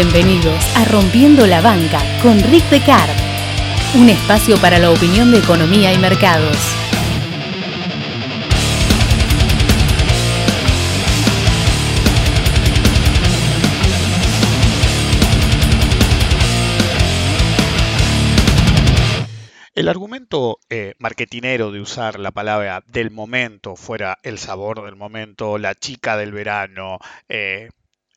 Bienvenidos a Rompiendo la Banca con Rick Decard, un espacio para la opinión de economía y mercados. El argumento eh, marketinero de usar la palabra del momento fuera el sabor del momento, la chica del verano, eh,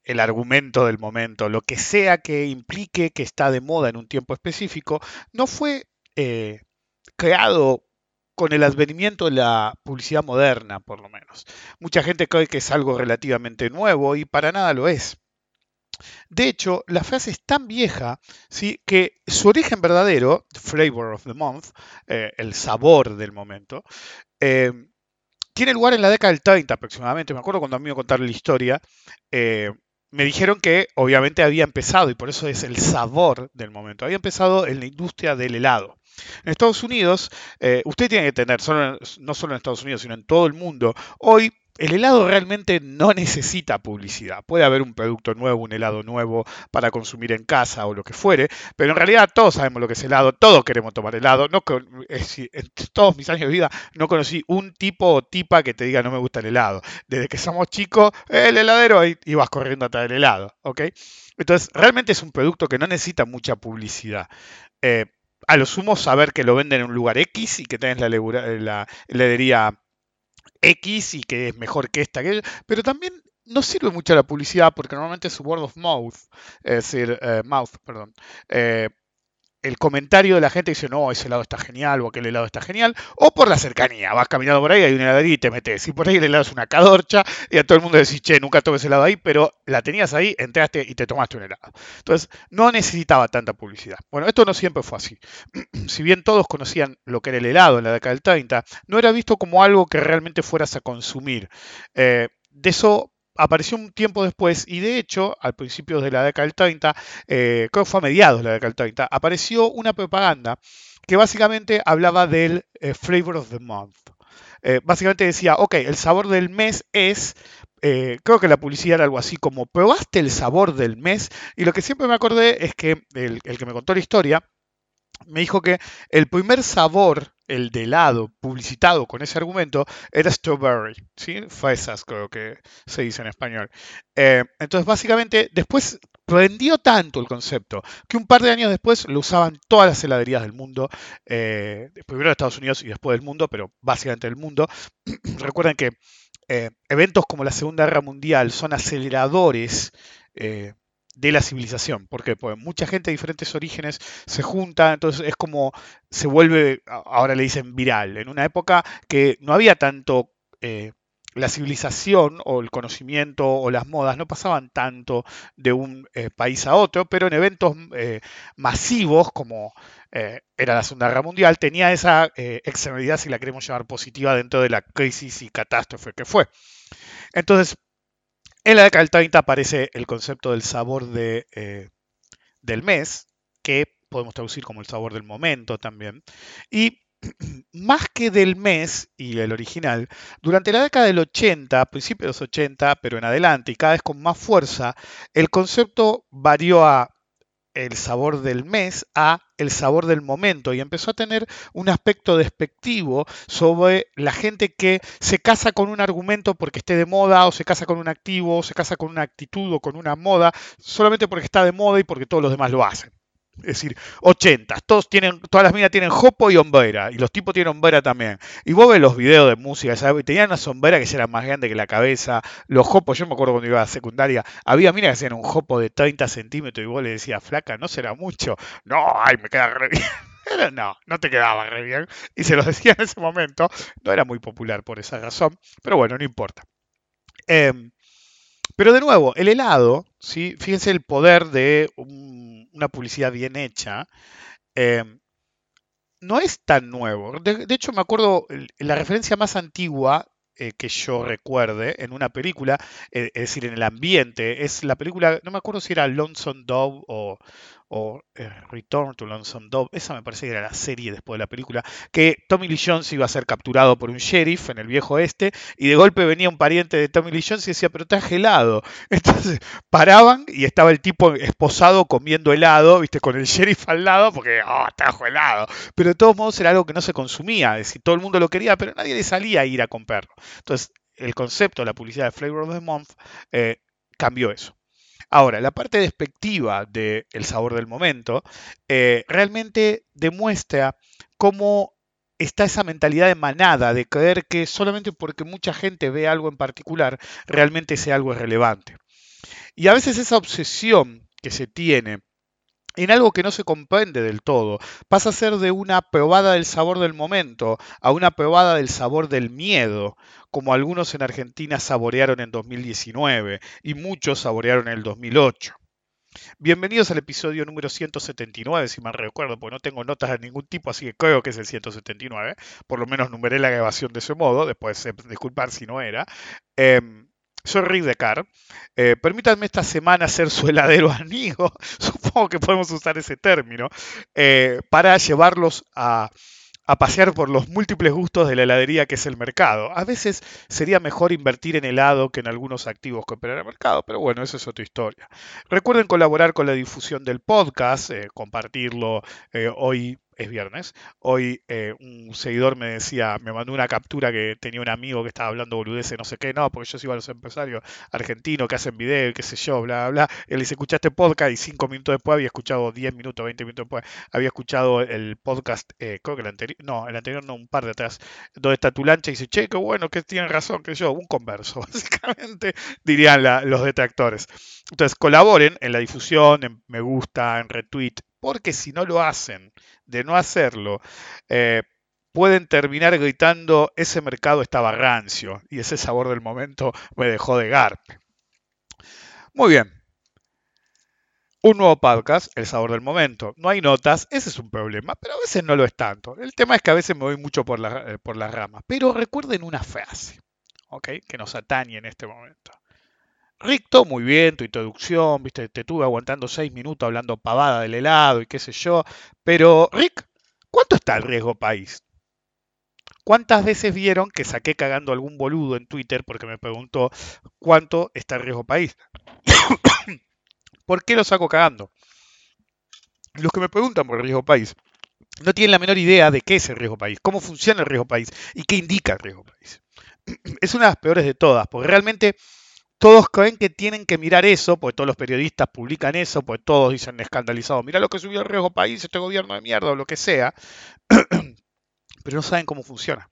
el argumento del momento, lo que sea que implique que está de moda en un tiempo específico, no fue eh, creado con el advenimiento de la publicidad moderna, por lo menos. Mucha gente cree que es algo relativamente nuevo y para nada lo es. De hecho, la frase es tan vieja ¿sí? que su origen verdadero, flavor of the month, eh, el sabor del momento, eh, tiene lugar en la década del 30 aproximadamente. Me acuerdo cuando a mí me contaron la historia, me dijeron que obviamente había empezado, y por eso es el sabor del momento, había empezado en la industria del helado. En Estados Unidos, eh, usted tiene que tener, no solo en Estados Unidos, sino en todo el mundo, hoy el helado realmente no necesita publicidad. Puede haber un producto nuevo, un helado nuevo para consumir en casa o lo que fuere, pero en realidad todos sabemos lo que es helado, todos queremos tomar helado. No, en todos mis años de vida no conocí un tipo o tipa que te diga no me gusta el helado. Desde que somos chicos, el heladero y vas corriendo atrás del helado. ¿ok? Entonces, realmente es un producto que no necesita mucha publicidad. Eh, a lo sumo saber que lo venden en un lugar X y que tenés la, la heladería X y que es mejor que esta, que pero también no sirve mucho la publicidad porque normalmente es word of mouth, es decir, eh, mouth, perdón. Eh, el comentario de la gente dice, no, ese helado está genial o aquel helado está genial, o por la cercanía, vas caminando por ahí, hay una heladería y te metes, y por ahí el helado es una cadorcha, y a todo el mundo decís, che, nunca tomes helado ahí, pero la tenías ahí, entraste y te tomaste un helado. Entonces, no necesitaba tanta publicidad. Bueno, esto no siempre fue así. si bien todos conocían lo que era el helado en la década del 30, no era visto como algo que realmente fueras a consumir. Eh, de eso apareció un tiempo después y de hecho, al principio de la década del 30, eh, creo que fue a mediados de la década del 30, apareció una propaganda que básicamente hablaba del eh, flavor of the month. Eh, básicamente decía, ok, el sabor del mes es, creo que la publicidad era algo así como, ¿probaste el sabor del mes? Y lo que siempre me acordé es que el que me contó la historia, me dijo que el primer sabor, el de helado, publicitado con ese argumento, era strawberry, ¿sí? Fresas, creo que se dice en español. Eh, entonces, básicamente, después prendió tanto el concepto que un par de años después lo usaban todas las heladerías del mundo, eh, primero de Estados Unidos y después del mundo, pero básicamente del mundo. Recuerden que eh, eventos como la Segunda Guerra Mundial son aceleradores de la civilización. porque Pues mucha gente de diferentes orígenes se junta, entonces es como se vuelve, ahora le dicen viral, en una época que no había tanto... Eh, la civilización o el conocimiento o las modas no pasaban tanto de un eh, país a otro, pero en eventos eh, masivos como era la Segunda Guerra Mundial, tenía esa externalidad, si la queremos llamar positiva, dentro de la crisis y catástrofe que fue. Entonces, en la década del 30 aparece el concepto del sabor de, eh, del mes, que podemos traducir como el sabor del momento también. Y más que del mes y el original, durante la década del 80, principios de los 80, pero en adelante y cada vez con más fuerza, el concepto varió a el sabor del mes a el sabor del momento y empezó a tener un aspecto despectivo sobre la gente que se casa con un argumento porque esté de moda o se casa con un activo o se casa con una actitud o con una moda solamente porque está de moda y porque todos los demás lo hacen. Es decir, 80, todos tienen, todas las minas tienen jopo y hombera, y los tipos tienen hombera también. Y vos ves los videos de música, ¿sabes? tenían una sombera que era más grande que la cabeza, los jopos, yo me acuerdo cuando iba a secundaria, había minas que hacían un jopo de 30 centímetros y vos le decías, flaca, no será mucho. No, ay, me queda re bien. no, no te quedaba re bien. Y se los decía en ese momento, no era muy popular por esa razón, pero bueno, no importa. Em, pero de nuevo, el helado, ¿sí? fíjense el poder de una publicidad bien hecha. Em, no es tan nuevo. De, hecho, me acuerdo, la referencia más antigua eh, que yo recuerde en una película, eh, es decir, en el ambiente, es la película, no me acuerdo si era Lonesome Dove o, o eh, Return to Lonesome Dove, esa me parece que era la serie después de la película, que Tommy Lee Jones iba a ser capturado por un sheriff en el viejo este y de golpe venía un pariente de Tommy Lee Jones y decía, pero está gelado. Entonces paraban y estaba el tipo esposado comiendo helado, viste, con el sheriff al lado porque, oh, está helado. Pero de todos modos era algo que no se consumía, es decir, todo el mundo lo quería, pero nadie le salía a ir a comprarlo. Entonces, el concepto de la publicidad de Flavor of the Month eh, cambió eso. Ahora, la parte despectiva de El sabor del momento eh, realmente demuestra cómo está esa mentalidad de manada, de creer que solamente porque mucha gente ve algo en particular, realmente ese algo es relevante. Y a veces esa obsesión que se tiene en algo que no se comprende del todo, pasa a ser de una probada del sabor del momento a una probada del sabor del miedo, como algunos en Argentina saborearon en 2019 y muchos saborearon en el 2008. Bienvenidos al episodio número 179, si mal recuerdo, porque no tengo notas de ningún tipo, así que creo que es el 179. Por lo menos numeré la grabación de ese modo, después disculpar si no era. Em, soy Rick Decar. Eh, permítanme esta semana ser su heladero amigo, que podemos usar ese término, eh, para llevarlos a, pasear por los múltiples gustos de la heladería que es el mercado. A veces sería mejor invertir en helado que en algunos activos que operan el mercado, pero bueno, esa es otra historia. Recuerden colaborar con la difusión del podcast, eh, compartirlo hoy es viernes. Hoy eh, un seguidor me decía, me mandó una captura que tenía un amigo que estaba hablando boludeces, no sé qué, no, porque yo sigo a los empresarios argentinos que hacen video, qué sé yo, bla, bla, bla. Él dice, escuchaste podcast y cinco minutos después había escuchado, 10 minutos, 20 minutos después, había escuchado el podcast, eh, creo que el anterior, no, el anterior no, un par de atrás, donde está tu lancha y dice, che, qué bueno, que tienen razón, que yo, un converso, básicamente dirían los detractores. Entonces, colaboren en la difusión, en me gusta, en retweet, porque si no lo hacen, de no hacerlo, eh, pueden terminar gritando, ese mercado estaba rancio y ese sabor del momento me dejó de garpe. Muy bien. Un nuevo podcast, El sabor del momento. No hay notas, ese es un problema, pero a veces no lo es tanto. El tema es que a veces me voy mucho por, la, eh, por las ramas. Pero recuerden una frase, ¿ok? Que nos atañe en este momento. Ricto, muy bien, tu introducción, viste, te tuve aguantando seis minutos hablando pavada del helado y qué sé yo. Pero, Rick, ¿cuánto está el riesgo país? ¿Cuántas veces vieron que saqué cagando algún boludo en Twitter porque me preguntó cuánto está el riesgo país? ¿Por qué lo saco cagando? Los que me preguntan por el riesgo país no tienen la menor idea de qué es el riesgo país, cómo funciona el riesgo país y qué indica el riesgo país. Es una de las peores de todas, porque realmente todos creen que tienen que mirar eso, porque todos los periodistas publican eso, porque todos dicen escandalizados, mira lo que subió el riesgo país, este gobierno de mierda o lo que sea, pero no saben cómo funciona.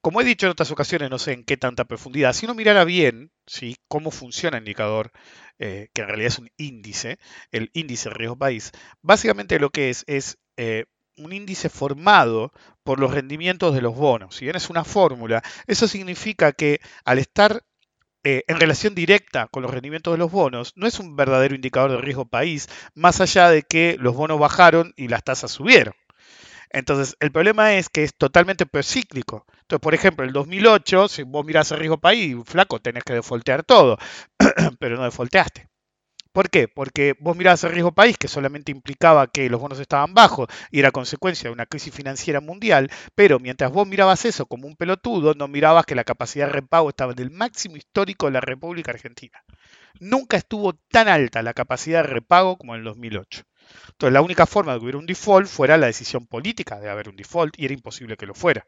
Como he dicho en otras ocasiones, no sé en qué tanta profundidad, si uno mirara bien ¿sí? cómo funciona el indicador, eh, que en realidad es un índice, el índice riesgo país, básicamente lo que es es eh, un índice formado por los rendimientos de los bonos. Si bien es una fórmula, eso significa que al estar eh, en relación directa con los rendimientos de los bonos, no es un verdadero indicador de riesgo país, más allá de que los bonos bajaron y las tasas subieron. Entonces, el problema es que es totalmente procíclico. Entonces, por ejemplo, el 2008, si vos mirás el riesgo país, flaco, tenés que defoltear todo, pero no defolteaste. ¿Por qué? Porque vos mirabas el riesgo país, que solamente implicaba que los bonos estaban bajos y era consecuencia de una crisis financiera mundial, pero mientras vos mirabas eso como un pelotudo, no mirabas que la capacidad de repago estaba en el máximo histórico de la República Argentina. Nunca estuvo tan alta la capacidad de repago como en el 2008. Entonces, la única forma de que hubiera un default fuera la decisión política de haber un default y era imposible que lo fuera.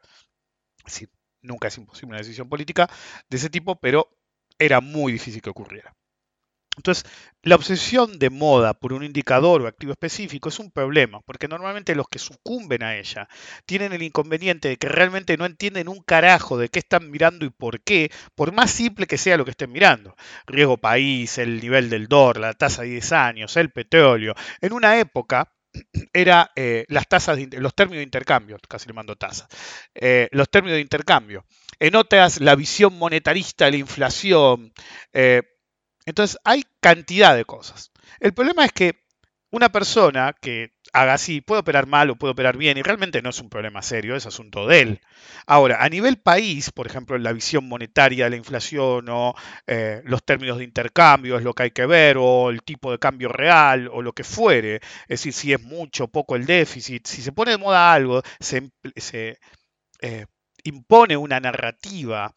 Es nunca es imposible una decisión política de ese tipo, pero era muy difícil que ocurriera. Entonces, la obsesión de moda por un indicador o activo específico es un problema, porque normalmente los que sucumben a ella tienen el inconveniente de que realmente no entienden un carajo de qué están mirando y por qué, por más simple que sea lo que estén mirando. Riesgo país, el nivel del dólar, la tasa de 10 años, el petróleo. En una época, era eh, las tasas, los términos de intercambio, casi le mando tasas, eh, los términos de intercambio. En otras, la visión monetarista de la inflación, eh, entonces hay cantidad de cosas. El problema es que una persona que haga así puede operar mal o puede operar bien y realmente no es un problema serio, es asunto de él. Ahora, a nivel país, por ejemplo, la visión monetaria de la inflación o eh, los términos de intercambio es lo que hay que ver o el tipo de cambio real o lo que fuere, es decir, si es mucho o poco el déficit, si se pone de moda algo, se, eh, impone una narrativa.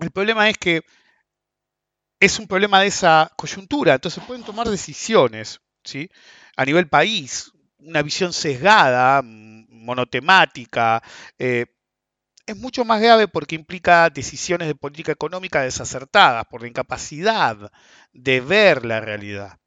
El problema es que es un problema de esa coyuntura, entonces pueden tomar decisiones ¿sí? a nivel país, una visión sesgada, monotemática, eh, es mucho más grave porque implica decisiones de política económica desacertadas por la incapacidad de ver la realidad.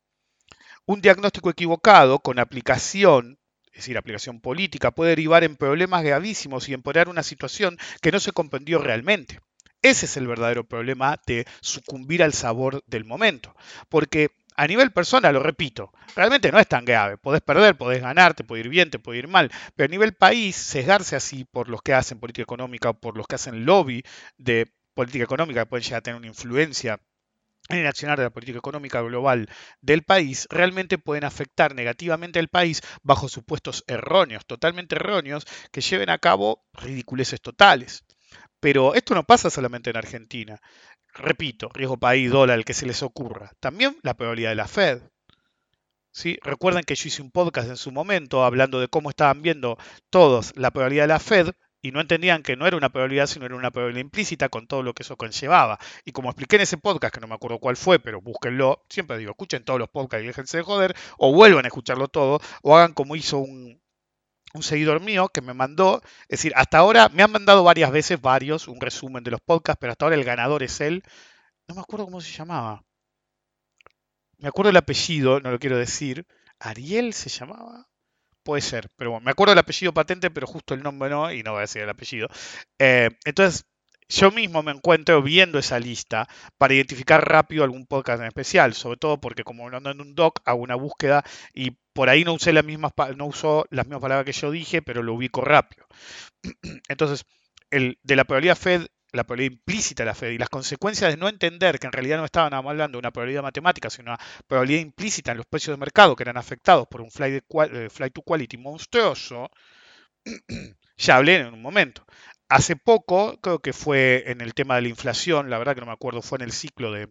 Un diagnóstico equivocado con aplicación, es decir, aplicación política, puede derivar en problemas gravísimos y empeorar una situación que no se comprendió realmente. Ese es el verdadero problema de sucumbir al sabor del momento. Porque a nivel persona, lo repito, realmente no es tan grave. Podés perder, podés ganar, te puede ir bien, te puede ir mal. Pero a nivel país, sesgarse así por los que hacen política económica o por los que hacen lobby de política económica, que pueden llegar a tener una influencia en el accionar de la política económica global del país, realmente pueden afectar negativamente al país bajo supuestos erróneos, totalmente erróneos, que lleven a cabo ridiculeces totales. Pero esto no pasa solamente en Argentina. Repito, riesgo país, dólar, el que se les ocurra. También la probabilidad de la Fed. ¿Sí? Recuerden que yo hice un podcast en su momento hablando de cómo estaban viendo todos la probabilidad de la Fed y no entendían que no era una probabilidad, sino era una probabilidad implícita con todo lo que eso conllevaba. Y como expliqué en ese podcast, que no me acuerdo cuál fue, pero búsquenlo, siempre digo, escuchen todos los podcasts y déjense de joder, o vuelvan a escucharlo todo, o hagan como hizo un, un seguidor mío que me mandó, es decir, hasta ahora me han mandado varias veces, varios, un resumen de los podcasts, pero hasta ahora el ganador es él. No me acuerdo cómo se llamaba. Me acuerdo el apellido, no lo quiero decir. Ariel se llamaba. Puede ser, pero bueno, me acuerdo el apellido patente, pero justo el nombre no, y no voy a decir el apellido. Eh, entonces, yo mismo me encuentro viendo esa lista para identificar rápido algún podcast en especial, sobre todo porque como ando en un doc, hago una búsqueda y por ahí no usé las mismas, no usó las mismas palabras que yo dije, pero lo ubico rápido. Entonces, el, de la probabilidad Fed, la probabilidad implícita de la Fed y las consecuencias de no entender que en realidad no estaban hablando de una probabilidad matemática, sino una probabilidad implícita en los precios de mercado que eran afectados por un de, flight to quality monstruoso, ya hablé en un momento. Hace poco, creo que fue en el tema de la inflación, la verdad que no me acuerdo, fue en el ciclo de,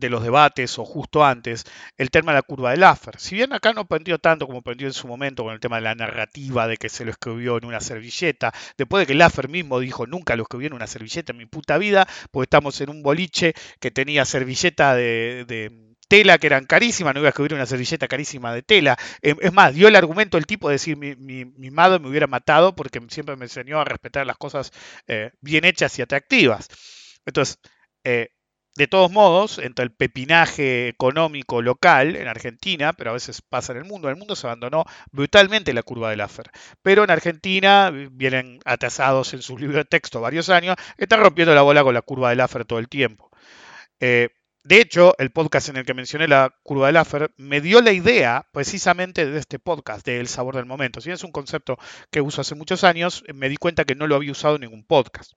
los debates o justo antes, el tema de la curva de Laffer. Si bien acá no prendió tanto como prendió en su momento con el tema de la narrativa de que se lo escribió en una servilleta, después de que Laffer mismo dijo nunca lo escribí en una servilleta en mi puta vida, porque estamos en un boliche que tenía servilleta de tela que eran carísimas, no iba a escribir una servilleta carísima de tela. Em, es más, dio el argumento el tipo de decir mi, mi, madre me hubiera matado porque siempre me enseñó a respetar las cosas eh, bien hechas y atractivas. Entonces, eh, de todos modos, entre el pepinaje económico local en Argentina, pero a veces pasa en el mundo, en el mundo se abandonó brutalmente la curva del AFER. Pero en Argentina vienen atrasados en sus libros de texto varios años, están rompiendo la bola con la curva del AFER todo el tiempo. Eh, de hecho, el podcast en el que mencioné la curva de Laffer me dio la idea precisamente de este podcast, de El sabor del momento. Si es un concepto que uso hace muchos años, me di cuenta que no lo había usado en ningún podcast.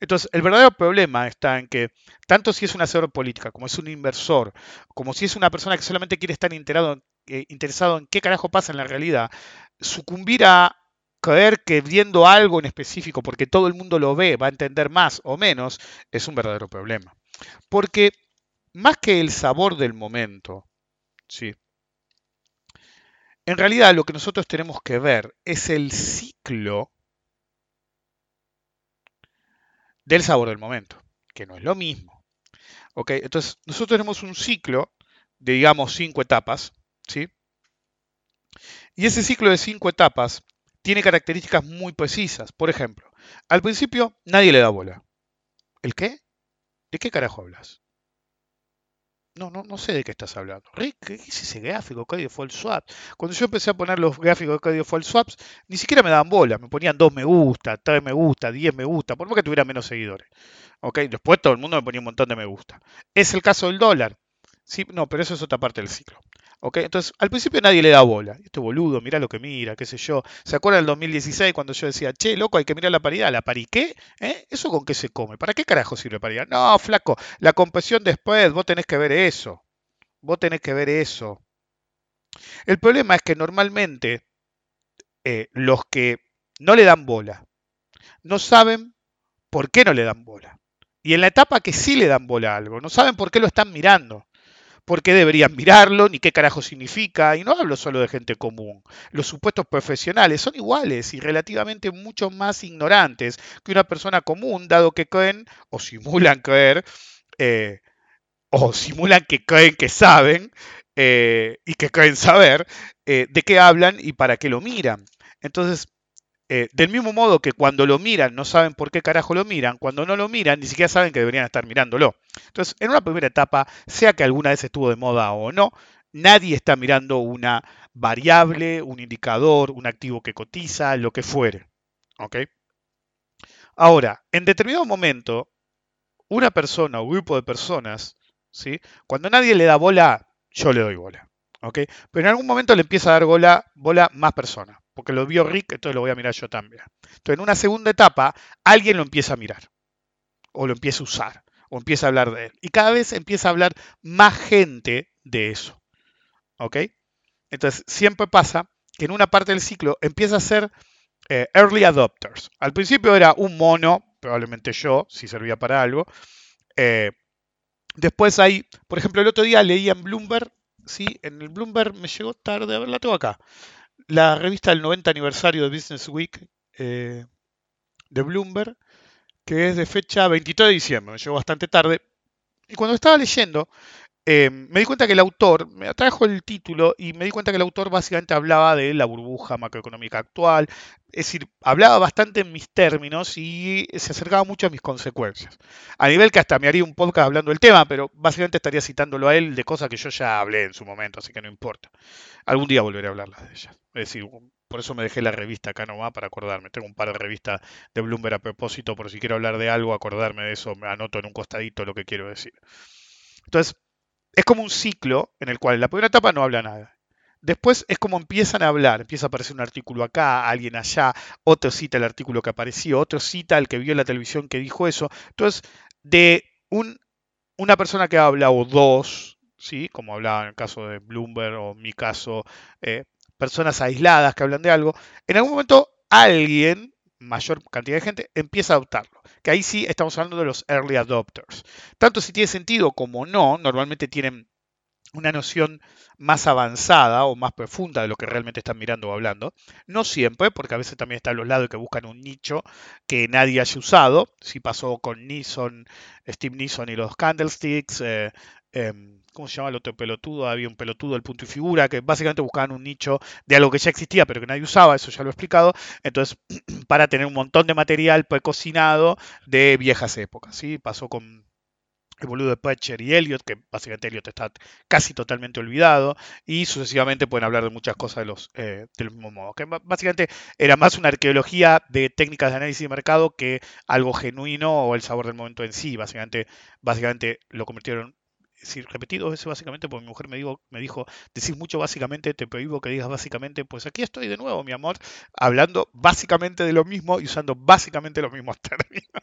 Entonces, el verdadero problema está en que, tanto si es un hacedor política, como es un inversor, como si es una persona que solamente quiere estar eh, interesado en qué carajo pasa en la realidad, sucumbir a creer que viendo algo en específico, porque todo el mundo lo ve, va a entender más o menos, es un verdadero problema. Porque más que el sabor del momento, ¿sí? En realidad lo que nosotros tenemos que ver es el ciclo del sabor del momento, que no es lo mismo. ¿Ok? Entonces, nosotros tenemos un ciclo de, digamos, cinco etapas, ¿sí? Y ese ciclo de cinco etapas tiene características muy precisas. Por ejemplo, al principio nadie le da bola. ¿El qué? ¿De qué carajo hablas? No, no, no sé de qué estás hablando. Rick, ¿qué es ese gráfico código default swap? Cuando yo empecé a poner los gráficos de código default swaps, ni siquiera me daban bola. Me ponían 2 me gusta, 3 me gusta, 10 me gusta, por más que tuviera menos seguidores. ¿Ok? Después todo el mundo me ponía un montón de me gusta. Es el caso del dólar. Sí, no, pero eso es otra parte del ciclo. Entonces, al principio nadie le da bola. Este boludo, mira lo que mira, qué sé yo. ¿Se acuerdan del 2016 cuando yo decía, che, loco, hay que mirar la paridad? ¿La paridad qué? ¿Eh? ¿Eso con qué se come? ¿Para qué carajo sirve paridad? No, flaco, la compresión después, vos tenés que ver eso. Vos tenés que ver eso. El problema es que normalmente eh, los que no le dan bola no saben por qué no le dan bola. Y en la etapa que sí le dan bola a algo, no saben por qué lo están mirando por qué deberían mirarlo, ni qué carajo significa. Y no hablo solo de gente común. Los supuestos profesionales son iguales y relativamente mucho más ignorantes que una persona común, dado que creen o simulan creer, eh, o simulan que creen que saben eh, y que creen saber eh, de qué hablan y para qué lo miran. Entonces, eh, del mismo modo que cuando lo miran no saben por qué carajo lo miran, cuando no lo miran ni siquiera saben que deberían estar mirándolo. Entonces, en una primera etapa, sea que alguna vez estuvo de moda o no, nadie está mirando una variable, un indicador, un activo que cotiza, lo que fuere. Ahora, en determinado momento, una persona o grupo de personas, ¿sí? cuando nadie le da bola, yo le doy bola. Pero en algún momento le empieza a dar bola, bola más personas porque lo vio Rick, entonces lo voy a mirar yo también. Entonces, en una segunda etapa, alguien lo empieza a mirar, o lo empieza a usar, o empieza a hablar de él. Y cada vez empieza a hablar más gente de eso. ¿Ok? Entonces, siempre pasa que en una parte del ciclo empieza a ser eh, early adopters. Al principio era un mono, probablemente yo, si servía para algo. Eh, después hay, por ejemplo, el otro día leía en Bloomberg, sí, en el Bloomberg me llegó tarde, a ver, la tengo acá la revista del 90 aniversario de Business Week eh, de Bloomberg, que es de fecha 23 de diciembre, me llegó bastante tarde. Y cuando estaba leyendo, eh, me di cuenta que el autor, me atrajo el título y me di cuenta que el autor básicamente hablaba de la burbuja macroeconómica actual, es decir, hablaba bastante en mis términos y se acercaba mucho a mis consecuencias. A nivel que hasta me haría un podcast hablando del tema, pero básicamente estaría citándolo a él de cosas que yo ya hablé en su momento, así que no importa. Algún día volveré a hablarlas de ellas. Es decir, por eso me dejé la revista acá nomás para acordarme. Tengo un par de revistas de Bloomberg a propósito, por si quiero hablar de algo, acordarme de eso, me anoto en un costadito lo que quiero decir. Entonces, es como un ciclo en el cual en la primera etapa no habla nada. Después es como empiezan a hablar, empieza a aparecer un artículo acá, alguien allá, otro cita el artículo que apareció, otro cita el que vio en la televisión que dijo eso. Entonces, de un, una persona que habla o dos, ¿sí? como hablaba en el caso de Bloomberg o en mi caso, eh, personas aisladas que hablan de algo, en algún momento alguien, mayor cantidad de gente, empieza a adoptarlo. Que ahí sí estamos hablando de los early adopters. Tanto si tiene sentido como no, normalmente tienen una noción más avanzada o más profunda de lo que realmente están mirando o hablando. No siempre, porque a veces también están los lados que buscan un nicho que nadie haya usado. Si pasó con Nissan, Steve Nissan y los Candlesticks. Eh, em, ¿Cómo se llama el otro pelotudo? Había un pelotudo del punto y figura que básicamente buscaban un nicho de algo que ya existía pero que nadie usaba, eso ya lo he explicado. Entonces, para tener un montón de material precocinado de viejas épocas. ¿sí? Pasó con el boludo de Patcher y Elliot, que básicamente Elliot está casi totalmente olvidado, y sucesivamente pueden hablar de muchas cosas de los, eh, del mismo modo. Que básicamente era más una arqueología de técnicas de análisis de mercado que algo genuino o el sabor del momento en sí. Básicamente, básicamente lo convirtieron decir, repetido eso básicamente porque mi mujer me, dijo, me dijo, decís mucho básicamente, te prohíbo que digas básicamente, pues aquí estoy de nuevo, mi amor, hablando básicamente de lo mismo y usando básicamente los mismos términos.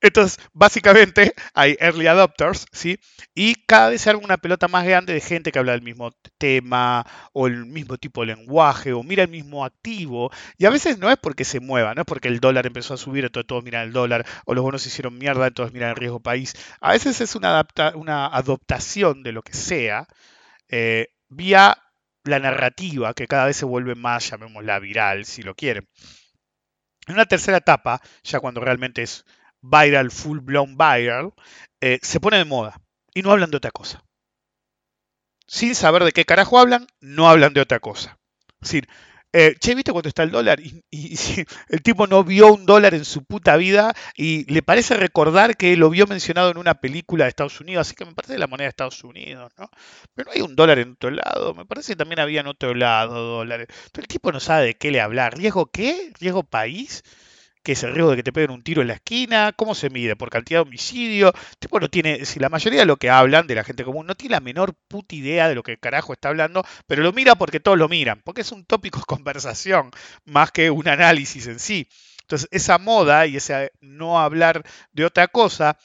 Entonces, básicamente hay early adopters, ¿sí? Y cada vez se arma una pelota más grande de gente que habla del mismo tema o el mismo tipo de lenguaje o mira el mismo activo. Y a veces no es porque se mueva, no es porque el dólar empezó a subir, entonces todos miran el dólar, o los bonos hicieron mierda, entonces miran el riesgo país. A veces es una, adaptación de lo que sea eh, vía la narrativa que cada vez se vuelve más, llamémosla viral, si lo quieren. En una tercera etapa, ya cuando realmente es viral, full blown viral, eh, se pone de moda y no hablan de otra cosa. Sin saber de qué carajo hablan, no hablan de otra cosa. Es decir, eh, che, ¿viste cuánto está el dólar? Y, el tipo no vio un dólar en su puta vida y le parece recordar que lo vio mencionado en una película de Estados Unidos, así que me parece la moneda de Estados Unidos, ¿no? Pero no hay un dólar en otro lado, me parece que también había en otro lado dólares. El tipo no sabe de qué le hablar. ¿Riesgo qué? ¿Riesgo país? ¿Qué es el riesgo de que te peguen un tiro en la esquina? ¿Cómo se mide? ¿Por cantidad de homicidio? Tipo no tiene, si la mayoría de lo que hablan de la gente común no tiene la menor puta idea de lo que carajo está hablando, pero lo mira porque todos lo miran, porque es un tópico de conversación más que un análisis en sí. Entonces, esa moda y ese no hablar de otra cosa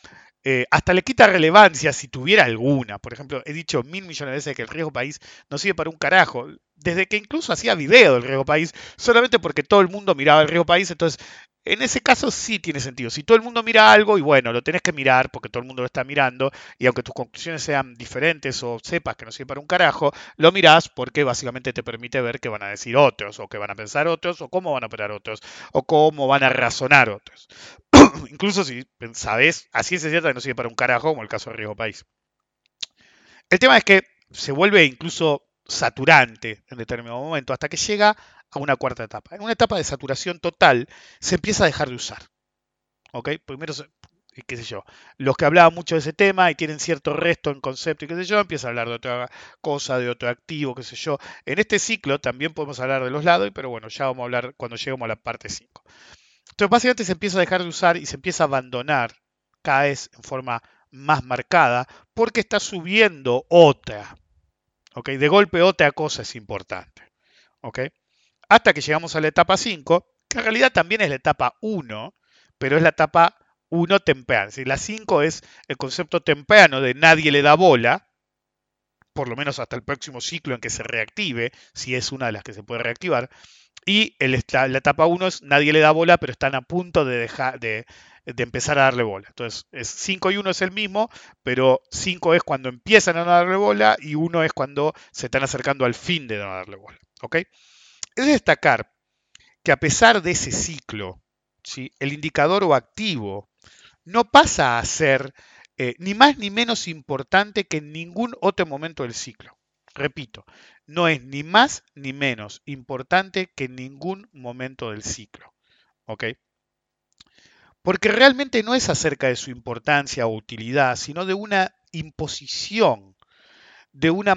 eh, hasta le quita relevancia si tuviera alguna. Por ejemplo, he dicho mil millones de veces que el riesgo país no sirve para un carajo. Desde que incluso hacía video del riesgo país, solamente porque todo el mundo miraba el riesgo país, entonces en ese caso sí tiene sentido. Si todo el mundo mira algo, y bueno, lo tenés que mirar porque todo el mundo lo está mirando, y aunque tus conclusiones sean diferentes o sepas que no sirve para un carajo, lo mirás porque básicamente te permite ver qué van a decir otros, o qué van a pensar otros, o cómo van a operar otros, o cómo van a razonar otros. Incluso si sabés, así es cierto que no sirve para un carajo, como el caso de Riesgo País. El tema es que se vuelve incluso saturante en determinado momento, hasta que llega a una cuarta etapa. En una etapa de saturación total se empieza a dejar de usar. ¿Ok? Primero, qué sé yo, los que hablaban mucho de ese tema y tienen cierto resto en concepto y qué sé yo, empiezan a hablar de otra cosa, de otro activo, qué sé yo. En este ciclo también podemos hablar de los lados, pero bueno, ya vamos a hablar cuando lleguemos a la parte 5. Entonces, básicamente se empieza a dejar de usar y se empieza a abandonar cada vez en forma más marcada porque está subiendo otra. ¿Ok? De golpe otra cosa es importante. ¿Ok? Hasta que llegamos a la etapa 5, que en realidad también es la etapa 1, pero es la etapa 1 temprana. la 5 es el concepto temprano de nadie le da bola, por lo menos hasta el próximo ciclo en que se reactive, si es una de las que se puede reactivar. Y la, etapa 1 es nadie le da bola, pero están a punto de, dejar, de, de empezar a darle bola. Entonces, 5 y 1 es el mismo, pero 5 es cuando empiezan a no darle bola y 1 es cuando se están acercando al fin de no darle bola. ¿Ok? Es destacar que a pesar de ese ciclo, el indicador o activo no pasa a ser eh, ni más ni menos importante que en ningún otro momento del ciclo. Repito, no es ni más ni menos importante que en ningún momento del ciclo. ¿Ok? Porque realmente no es acerca de su importancia o utilidad, sino de una imposición, de una,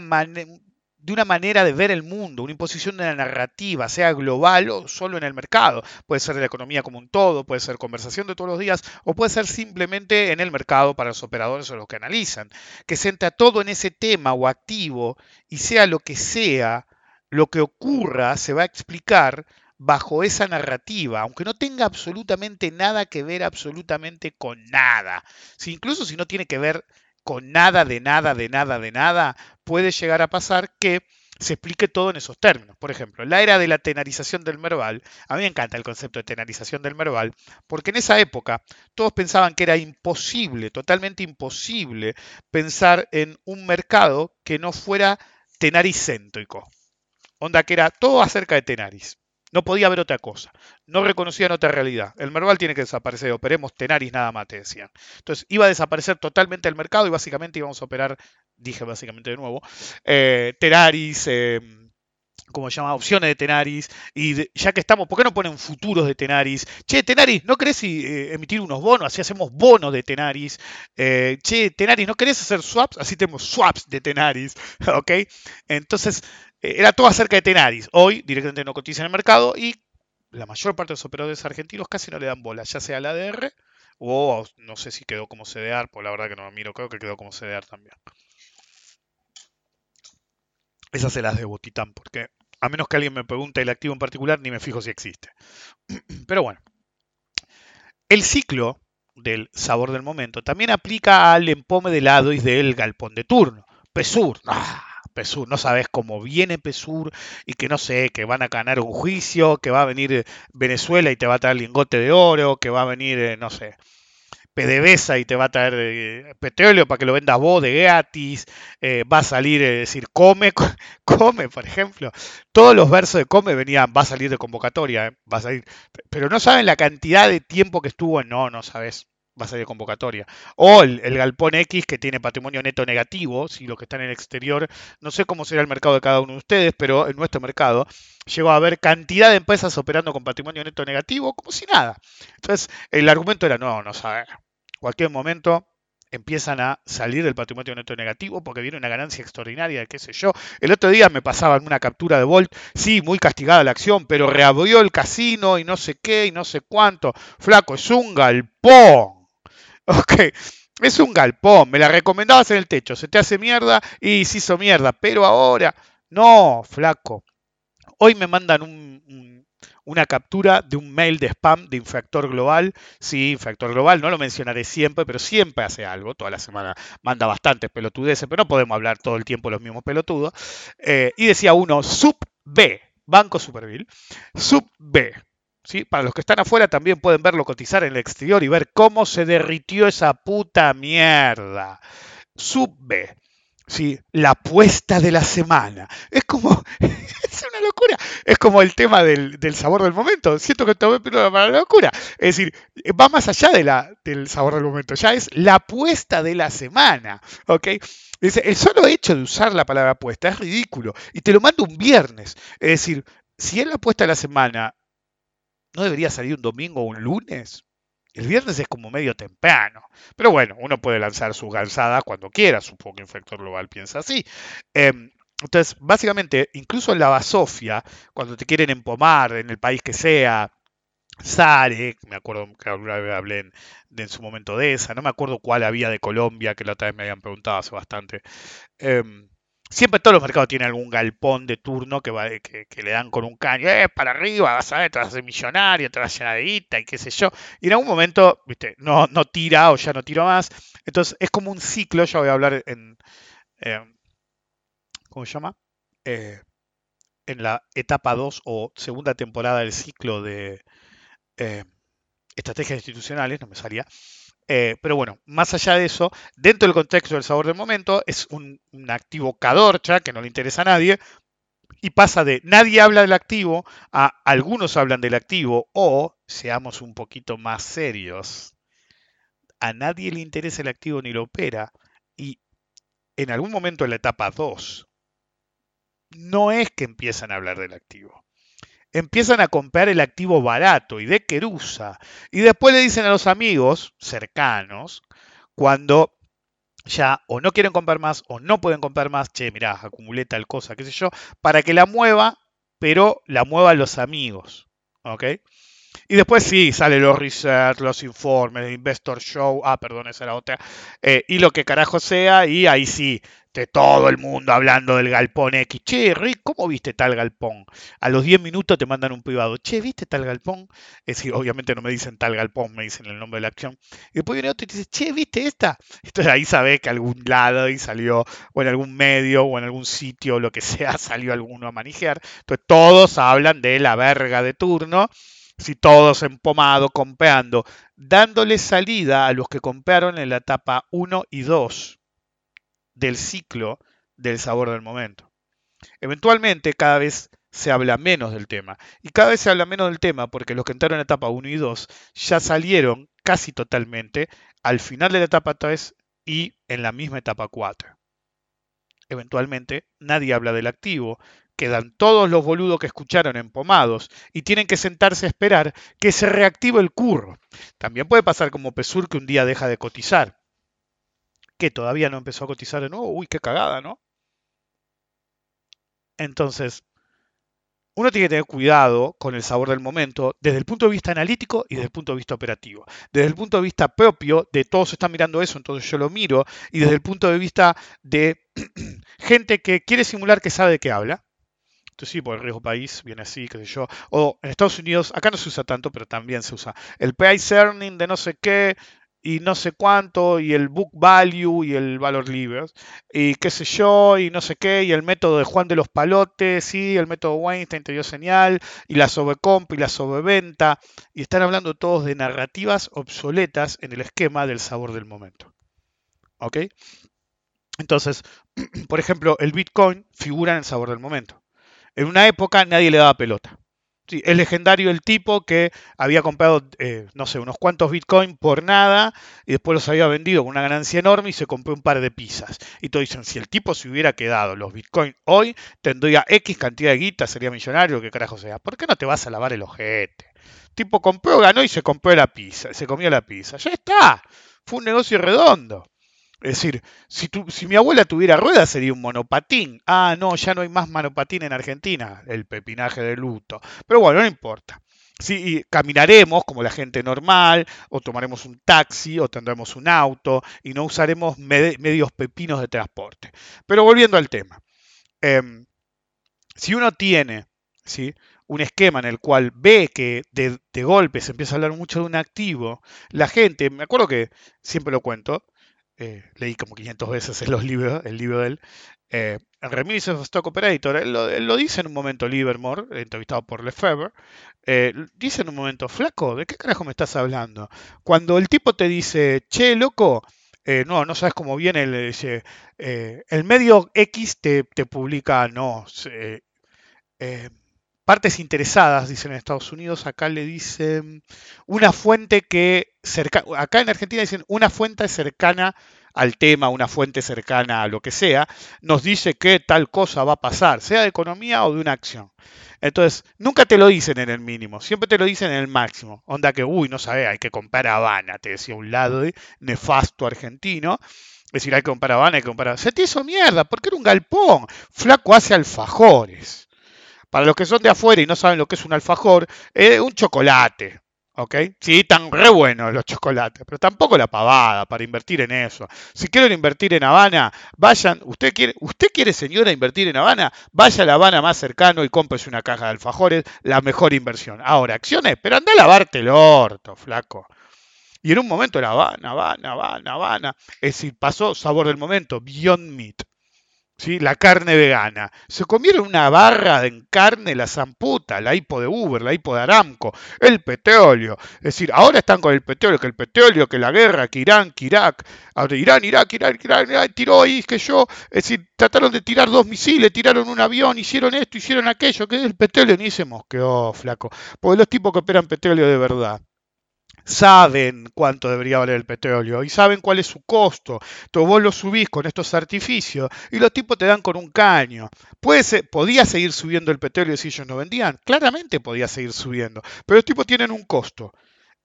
de una manera de ver el mundo, una imposición de la narrativa, sea global o solo en el mercado. Puede ser de la economía como un todo, puede ser conversación de todos los días o puede ser simplemente en el mercado para los operadores o los que analizan. Que se entra todo en ese tema o activo y sea lo que sea, lo que ocurra se va a explicar bajo esa narrativa, aunque no tenga absolutamente nada que ver absolutamente con nada. Si, incluso si no tiene que ver con nada de nada de nada de nada, puede llegar a pasar que se explique todo en esos términos. Por ejemplo, la era de la tenarización del Merval, a mí me encanta el concepto de tenarización del Merval, porque en esa época todos pensaban que era imposible, totalmente imposible, pensar en un mercado que no fuera tenaricéntrico. Onda que era todo acerca de Tenaris. No podía haber otra cosa. No reconocían otra realidad. El Merval tiene que desaparecer. Operemos Tenaris nada más, te decían. Entonces iba a desaparecer totalmente el mercado y básicamente íbamos a operar, dije básicamente de nuevo, eh, Tenaris. Eh, como se llama, opciones de Tenaris, y ya que estamos, ¿por qué no ponen futuros de Tenaris? Che, Tenaris, ¿no querés eh, emitir unos bonos? Así hacemos bonos de Tenaris. che, Tenaris, ¿no querés hacer swaps? Así tenemos swaps de Tenaris, ¿ok? Entonces, eh, era todo acerca de Tenaris. Hoy directamente no cotiza en el mercado y la mayor parte de los operadores argentinos casi no le dan bola, ya sea la ADR o no sé si quedó como CDR, pues la verdad que no lo miro, creo que quedó como CDR también. Esas se las debo, Titán, porque a menos que alguien me pregunte el activo en particular, ni me fijo si existe. Pero bueno, el ciclo del sabor del momento también aplica al empome de lado y del galpón de turno. PESUR, ¡ah! Pesur, no sabes cómo viene Pesur y que no sé, que van a ganar un juicio, que va a venir Venezuela y te va a traer lingote de oro, que va a venir, eh, no sé, PDVSA y te va a traer eh, petróleo para que lo vendas vos de gratis, eh, va a salir, decir, come, come, por ejemplo. Todos los versos de come venían, va a salir de convocatoria, va a salir, pero no saben la cantidad de tiempo que estuvo, no, no sabes va a salir convocatoria. O el, Galpón X que tiene patrimonio neto negativo, si los que están en el exterior, no sé cómo será el mercado de cada uno de ustedes, pero en nuestro mercado llegó a haber cantidad de empresas operando con patrimonio neto negativo como si nada. Entonces, el argumento era, no, no sabe. Cualquier momento empiezan a salir del patrimonio neto negativo porque viene una ganancia extraordinaria, qué sé yo. El otro día me pasaban una captura de Volt, sí, muy castigada la acción, pero reabrió el casino y no sé qué y no sé cuánto. Flaco, es un galpón. Ok, es un galpón, me la recomendabas en el techo, se te hace mierda y se hizo mierda, pero ahora, no, flaco. Hoy me mandan un, una captura de un mail de spam de Infractor Global. Sí, Infractor Global, no lo mencionaré siempre, pero siempre hace algo. Toda la semana manda bastantes pelotudeces, pero no podemos hablar todo el tiempo los mismos pelotudos. Eh, y decía uno, sub B, Banco Superville, sub B. ¿Sí? Para los que están afuera también pueden verlo cotizar en el exterior y ver cómo se derritió esa puta mierda. Sub B. ¿sí? La apuesta de la semana. Es como, es una locura. Es como el tema del, sabor del momento. Siento que tomé para la locura. Es decir, va más allá de la, del sabor del momento. Ya es la apuesta de la semana. ¿Ok? Dice, el solo hecho de usar la palabra apuesta es ridículo. Y te lo mando un viernes. Es decir, si es la apuesta de la semana, ¿no debería salir un domingo o un lunes? El viernes es como medio temprano. Pero bueno, uno puede lanzar su gansada cuando quiera. Supongo que Infector Global piensa así. Em, entonces, básicamente, incluso en la basofia, cuando te quieren empomar en el país que sea, Sare, me acuerdo que hablé en, en, su momento de esa, no me acuerdo cuál había de Colombia, que la otra vez me habían preguntado hace bastante. Em, Siempre todos los mercados tienen algún galpón de turno que, va, que, le dan con un caño, eh, para arriba, vas a ver, te vas a ser millonario, te vas a llenar de guita y qué sé yo. Y en algún momento, viste, no, no tira o ya no tiro más. Entonces es como un ciclo, ya voy a hablar en, ¿cómo se llama? Eh, en la etapa 2 o segunda temporada del ciclo de eh, estrategias institucionales, no me salía. Eh, pero bueno, más allá de eso, dentro del contexto del sabor del momento, es un, activo cadorcha que no le interesa a nadie, y pasa de nadie habla del activo a algunos hablan del activo o, seamos un poquito más serios, a nadie le interesa el activo ni lo opera y en algún momento en la etapa 2 no es que empiezan a hablar del activo empiezan a comprar el activo barato y de querusa. Y después le dicen a los amigos cercanos, cuando ya o no quieren comprar más o no pueden comprar más, che, mirá, acumulé tal cosa, qué sé yo, para que la mueva, pero la mueva los amigos. ¿Ok? Y después sí, salen los research, los informes, Investor Show, ah, perdón, esa era otra, eh, y lo que carajo sea, y ahí sí, todo el mundo hablando del galpón X. Che, Rick, ¿cómo viste tal galpón? A los 10 minutos te mandan un privado. Che, ¿viste tal galpón? Es decir, obviamente no me dicen tal galpón, me dicen el nombre de la acción. Y después viene otro y te dice, che, ¿viste esta? Entonces ahí sabes que algún lado y salió, o en algún medio, o en algún sitio, o lo que sea, salió alguno a manejar. Entonces todos hablan de la verga de turno si todos empomado, compeando, dándole salida a los que compraron en la etapa 1 y 2 del ciclo del sabor del momento. Eventualmente cada vez se habla menos del tema. Y cada vez se habla menos del tema porque los que entraron en etapa 1 y 2 ya salieron casi totalmente al final de la etapa 3 y en la misma etapa 4. Eventualmente nadie habla del activo, quedan todos los boludos que escucharon empomados y tienen que sentarse a esperar que se reactive el curro. También puede pasar como Pesur que un día deja de cotizar. Que todavía no empezó a cotizar de nuevo. Uy, qué cagada, ¿no? Entonces, uno tiene que tener cuidado con el sabor del momento desde el punto de vista analítico y desde el punto de vista operativo. Desde el punto de vista propio, de todos están mirando eso, entonces yo lo miro, y desde el punto de vista de gente que quiere simular que sabe de qué habla, sí, por el riesgo país viene así, qué sé yo. O en Estados Unidos, acá no se usa tanto, pero también se usa el price earning de no sé qué y no sé cuánto, y el book value y el valor libre, y qué sé yo, y no sé qué, y el método de Juan de los Palotes, sí, el método Weinstein te dio señal, y la sobrecomp y la sobreventa, y están hablando todos de narrativas obsoletas en el esquema del sabor del momento. ¿Ok? Entonces, por ejemplo, el Bitcoin figura en el sabor del momento. En una época nadie le daba pelota. Sí, es legendario el tipo que había comprado, eh, no sé, unos cuantos Bitcoin por nada y después los había vendido con una ganancia enorme y se compró un par de pizzas. Y todos dicen, si el tipo se hubiera quedado los Bitcoin hoy, tendría X cantidad de guita, sería millonario, que carajo sea. ¿Por qué no te vas a lavar el ojete? El tipo compró, ganó y se compró la pizza, se comió la pizza. Ya está. Fue un negocio redondo. Es decir, si, si mi abuela tuviera ruedas sería un monopatín. Ah, no, ya no hay más monopatín en Argentina. El pepinaje de luto. Pero bueno, no importa. Sí, caminaremos como la gente normal, o tomaremos un taxi, o tendremos un auto, y no usaremos medios pepinos de transporte. Pero volviendo al tema. Em, si uno tiene ¿sí? un esquema en el cual ve que de, golpe se empieza a hablar mucho de un activo, la gente, me acuerdo que siempre lo cuento, eh, leí como 500 veces el libro de él, eh, en of Stock Operator, él lo, dice en un momento Livermore, entrevistado por Lefebvre, eh, dice en un momento, flaco, ¿de qué carajo me estás hablando? Cuando el tipo te dice, che, loco, eh, no, no sabes cómo viene, le dice, eh, el medio X te, te publica, no, partes interesadas, dicen en Estados Unidos, acá le dicen una fuente que, cerca, acá en Argentina dicen una fuente cercana al tema, una fuente cercana a lo que sea, nos dice que tal cosa va a pasar, sea de economía o de una acción. Entonces, nunca te lo dicen en el mínimo, siempre te lo dicen en el máximo. Onda que, uy, no sabes, hay que comprar Habana, te decía un lado de nefasto argentino. Es decir, hay que comprar Habana, hay que comprar. Se te hizo mierda, porque era un galpón. Flaco hace alfajores. Para los que son de afuera y no saben lo que es un alfajor, es un chocolate. ¿Ok? Sí, están re buenos los chocolates, pero tampoco la pavada para invertir en eso. Si quieren invertir en Habana, vayan, usted quiere, usted quiere señora invertir en Habana, vaya a la Habana más cercano y cómprese una caja de alfajores, la mejor inversión. Ahora, acciones, pero anda a lavarte el orto, flaco. Y en un momento la Habana, Habana, Habana, Habana, es decir, pasó sabor del momento, Beyond Meat. ¿Sí? la carne vegana. Se comieron una barra de carne la zamputa, la hipo de Uber, la hipo de Aramco, el petróleo. Es decir, ahora están con el petróleo, que el petróleo, que la guerra, que Irán, que Irak. Ahora Irán, Irak, Irak, Irak, Irak tiró ahí, que yo. Es decir, trataron de tirar dos misiles, tiraron un avión, hicieron esto, hicieron aquello, que el petróleo ni se mosqueó, flaco. Porque los tipos que operan petróleo de verdad saben cuánto debería valer el petróleo y saben cuál es su costo. Entonces vos lo subís con estos artificios y los tipos te dan con un caño. Puede podía seguir subiendo el petróleo si ellos no vendían. Claramente podía seguir subiendo. Pero los tipos tienen un costo.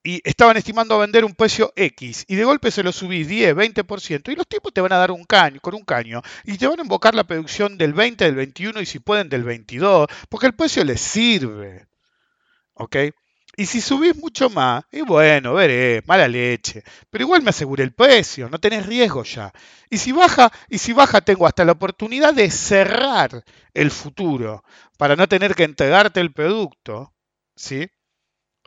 Y estaban estimando vender un precio X y de golpe se lo subís 10, 20% y los tipos te van a dar un caño, con un caño y te van a invocar la producción del 20, del 21 y si pueden del 22, porque el precio les sirve. ¿Ok? Y si subís mucho más, y bueno, veré, mala leche. Pero igual me aseguré el precio, no tenés riesgo ya. Y si baja, y si baja tengo hasta la oportunidad de cerrar el futuro para no tener que entregarte el producto, ¿sí?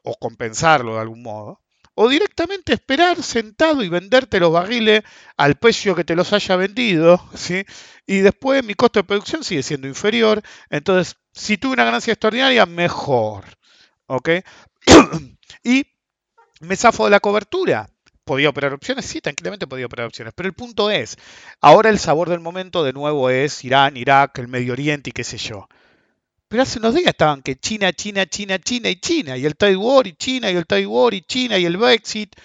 O compensarlo de algún modo. O directamente esperar sentado y venderte los barriles al precio que te los haya vendido, ¿sí? Y después mi costo de producción sigue siendo inferior. Entonces, si tuve una ganancia extraordinaria, mejor. ¿Ok? y me zafo de la cobertura. ¿Podía operar opciones? Sí, tranquilamente podía operar opciones. Pero el punto es, ahora el sabor del momento de nuevo es Irán, Irak, el Medio Oriente y qué sé yo. Pero hace unos días estaban que China, China, China, China y China, y el Taiwán y China, y el Taiwán y China, y el Brexit.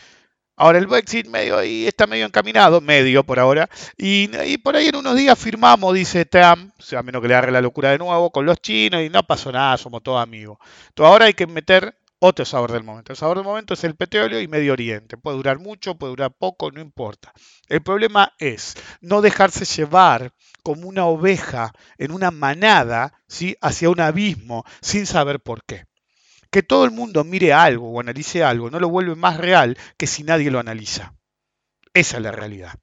Ahora el Brexit está medio encaminado, medio por ahora, y, por ahí en unos días firmamos, dice Trump, a menos que le agarre la locura de nuevo, con los chinos y no pasó nada, somos todos amigos. Entonces ahora hay que meter otro sabor del momento. El sabor del momento es el petróleo y Medio Oriente. Puede durar mucho, puede durar poco, no importa. El problema es no dejarse llevar como una oveja en una manada hacia un abismo sin saber por qué. Que todo el mundo mire algo o analice algo no lo vuelve más real que si nadie lo analiza. Esa es la realidad.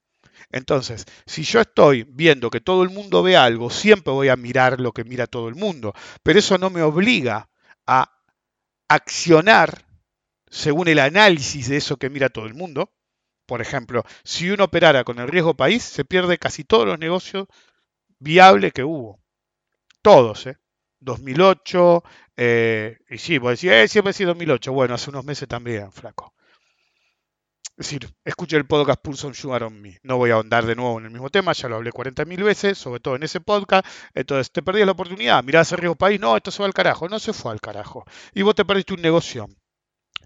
Entonces, si yo estoy viendo que todo el mundo ve algo, siempre voy a mirar lo que mira todo el mundo, pero eso no me obliga a accionar según el análisis de eso que mira todo el mundo. Por ejemplo, si uno operara con el riesgo país, se pierde casi todos los negocios viables que hubo. Todos, ¿eh? 2008, eh, y sí, vos decís, eh, siempre sido 2008. Bueno, hace unos meses también, flaco. Es decir, escuché el podcast Pulse on Sugar on Me. No voy a ahondar de nuevo en el mismo tema, ya lo hablé 40.000 veces, sobre todo en ese podcast. Entonces, te perdías la oportunidad. Mirá ese riesgo país, no, esto se va al carajo. No se fue al carajo. Y vos te perdiste un negocio.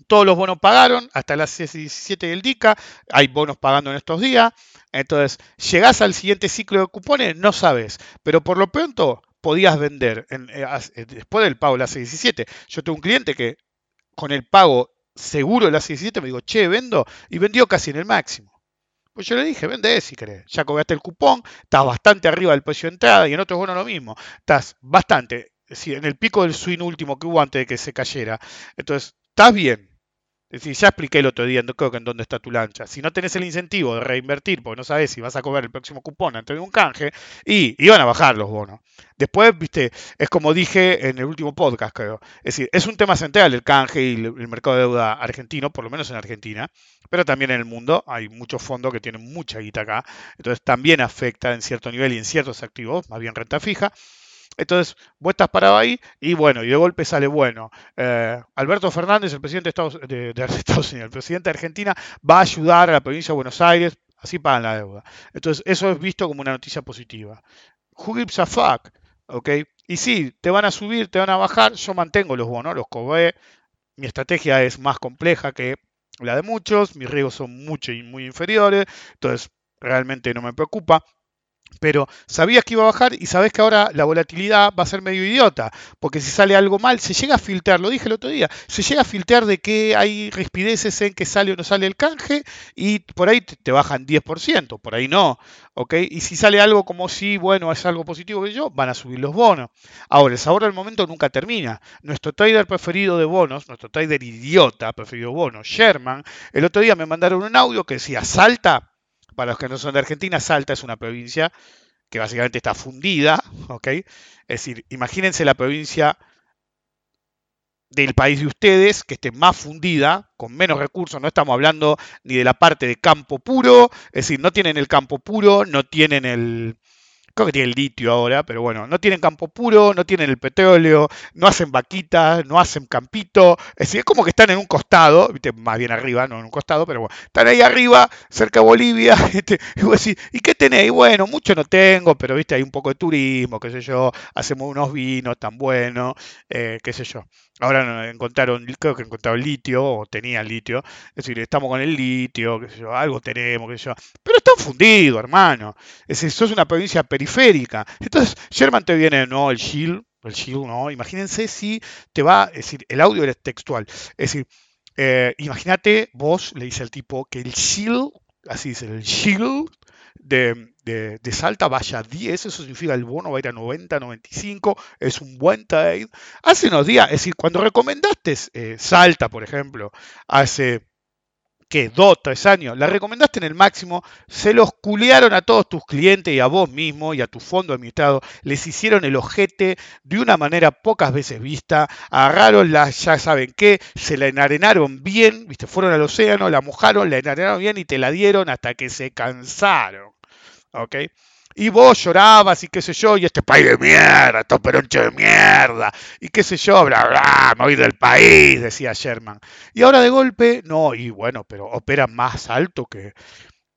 Todos los bonos pagaron, hasta las 17 del DICA. Hay bonos pagando en estos días. Entonces, llegás al siguiente ciclo de cupones, no sabes. Pero por lo pronto, podías vender eh, eh, después del pago las 17. Yo tengo un cliente que con el pago seguro de las 17, me digo, che, vendo, y vendió casi en el máximo. Pues yo le dije, vende si querés. Ya cobraste el cupón, estás bastante arriba del precio de entrada y en otros bueno lo mismo. Estás bastante, en el pico del swing último que hubo antes de que se cayera. Entonces, estás bien. Es decir, ya expliqué el otro día, creo que en dónde está tu lancha. Si no tenés el incentivo de reinvertir, porque no sabes si vas a cobrar el próximo cupón antes de un canje, y iban a bajar los bonos. Después, viste, es como dije en el último podcast, creo. Es decir, es un tema central el canje y el mercado de deuda argentino, por lo menos en Argentina, pero también en el mundo. Hay muchos fondos que tienen mucha guita acá. Entonces también afecta en cierto nivel y en ciertos activos, más bien renta fija. Entonces, vos estás parado ahí y bueno, y de golpe sale bueno. Eh, Alberto Fernández, el presidente de Estados, de, Unidos, el presidente de Argentina, va a ayudar a la provincia de Buenos Aires, así pagan la deuda. Entonces, eso es visto como una noticia positiva. Who gives a fuck? ¿Ok? Y sí, te van a subir, te van a bajar, yo mantengo los bonos, los cobré. Mi estrategia es más compleja que la de muchos, mis riesgos son mucho y muy inferiores, entonces realmente no me preocupa pero sabías que iba a bajar y sabes que ahora la volatilidad va a ser medio idiota, porque si sale algo mal, se llega a filtrar, lo dije el otro día, se llega a filtrar de que hay rispideces en que sale o no sale el canje y por ahí te bajan 10%, por ahí no, ¿ok? Y si sale algo como si, bueno, es algo positivo que yo, van a subir los bonos. Ahora, el sabor del momento nunca termina. Nuestro trader preferido de bonos, nuestro trader idiota preferido de bonos, Sherman, el otro día me mandaron un audio que decía, salta para los que no son de Argentina, Salta es una provincia que básicamente está fundida, ¿ok? Es decir, imagínense la provincia del país de ustedes que esté más fundida, con menos recursos, no estamos hablando ni de la parte de campo puro, es decir, no tienen el campo puro, no tienen el, creo que tienen litio ahora, pero bueno, no tienen campo puro, no tienen el petróleo, no hacen vaquitas, no hacen campito, es decir, es como que están en un costado, más bien arriba, no en un costado, pero bueno, están ahí arriba, cerca de Bolivia, y vos decís, ¿y qué tenéis? Bueno, mucho no tengo, pero viste, hay un poco de turismo, qué sé yo, hacemos unos vinos tan buenos, eh, qué sé yo. Ahora encontraron, creo que encontraron litio, o tenía litio. Es decir, estamos con el litio, qué sé yo, algo tenemos, qué sé yo. Están fundidos, hermano. Es decir, sos una provincia periférica. Entonces, Sherman te viene, no, el Shield, el Shield, no. Imagínense si te va, es decir, el audio era textual. Es decir, eh, imagínate, vos le dice al tipo que el Shield, así dice, el Shield de, de, Salta vaya a 10, eso significa el bono va a ir a 90, 95, es un buen trade. Hace unos días, es decir, cuando recomendaste eh, Salta, por ejemplo, hace ¿qué? Dos, tres años, la recomendaste en el máximo, se los culearon a todos tus clientes y a vos mismo y a tu fondo administrado, les hicieron el ojete de una manera pocas veces vista, agarraron la, ya saben qué, se la enarenaron bien, viste, fueron al océano, la mojaron, la enarenaron bien y te la dieron hasta que se cansaron. ¿Ok? Y vos llorabas y qué sé yo, y este país de mierda, estos peronchos de mierda, y qué sé yo, bla, bla, me voy del país, decía Sherman. Y ahora de golpe, no, y bueno, pero opera más alto que,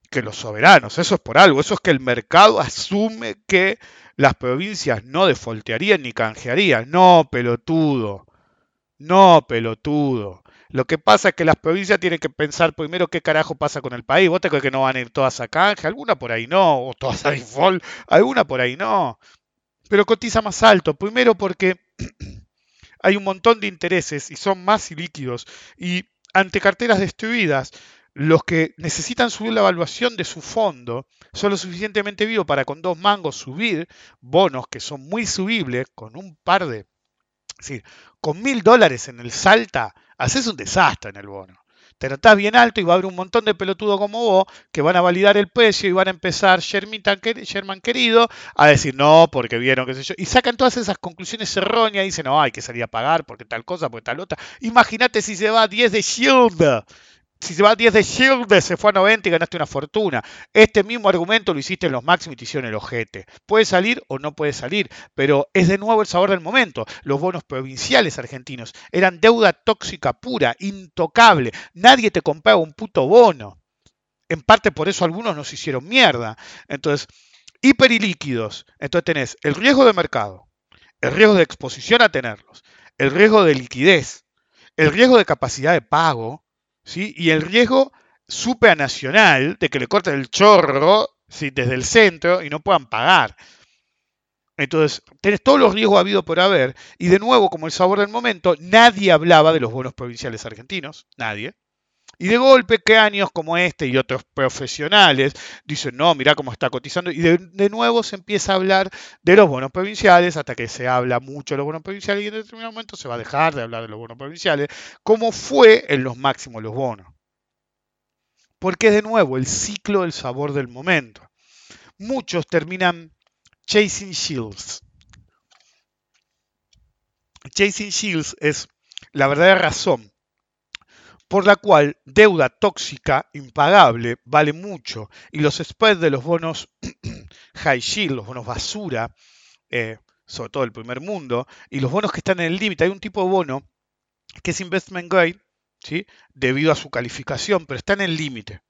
que los soberanos, eso es por algo, eso es que el mercado asume que las provincias no defoltearían ni canjearían. No, pelotudo, no, pelotudo. Lo que pasa es que las provincias tienen que pensar primero qué carajo pasa con el país. ¿Vos te crees que no van a ir todas a canje? Alguna por ahí no, o todas a default, alguna por ahí no. Pero cotiza más alto. Primero porque hay un montón de intereses y son más líquidos. Y ante carteras destruidas, los que necesitan subir la evaluación de su fondo son lo suficientemente vivos para con dos mangos subir bonos que son muy subibles con un par de... Es decir, con mil dólares en el Salta haces un desastre en el bono. Te notás bien alto y va a haber un montón de pelotudos como vos que van a validar el precio y van a empezar, Sherman querido, a decir no, porque vieron, qué sé yo. Y sacan todas esas conclusiones erróneas y dicen, no, hay que salir a pagar porque tal cosa, porque tal otra. Imagínate si se va a 10 de Shield si se va a 10 de Shield, se fue a 90 y ganaste una fortuna. Este mismo argumento lo hiciste en los máximos y te hicieron el ojete. Puede salir o no puede salir, pero es de nuevo el sabor del momento. Los bonos provinciales argentinos eran deuda tóxica pura, intocable. Nadie te compraba un puto bono. En parte por eso algunos nos hicieron mierda. Entonces, hiper y líquidos. Entonces tenés el riesgo de mercado, el riesgo de exposición a tenerlos, el riesgo de liquidez, el riesgo de capacidad de pago y el riesgo supranacional de que le corten el chorro ¿sí? desde el centro y no puedan pagar. Entonces, tenés todos los riesgos habido por haber, y de nuevo, como el sabor del momento, nadie hablaba de los bonos provinciales argentinos, nadie. Y de golpe, que años como este y otros profesionales dicen, no, mira cómo está cotizando. Y de, nuevo se empieza a hablar de los bonos provinciales, hasta que se habla mucho de los bonos provinciales y en determinado momento se va a dejar de hablar de los bonos provinciales, como fue en los máximos los bonos. Porque es de nuevo el ciclo del sabor del momento. Muchos terminan chasing shields. Chasing shields es la verdadera razón por la cual deuda tóxica impagable vale mucho y los spreads de los bonos high yield, los bonos basura, eh, sobre todo el primer mundo, y los bonos que están en el límite, hay un tipo de bono que es investment grade, ¿sí? debido a su calificación, pero está en el límite.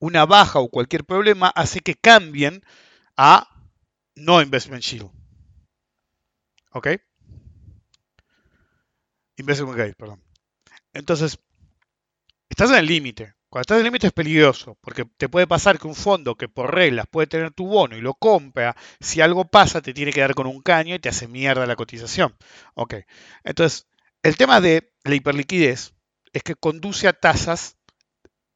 Una baja o cualquier problema hace que cambien a no investment shield. ¿Ok? Investment grade, perdón. Entonces, estás en el límite. Cuando estás en el límite es peligroso, porque te puede pasar que un fondo que por reglas puede tener tu bono y lo compra, si algo pasa te tiene que dar con un caño y te hace mierda la cotización. Ok, entonces el tema de la hiperliquidez es que conduce a tasas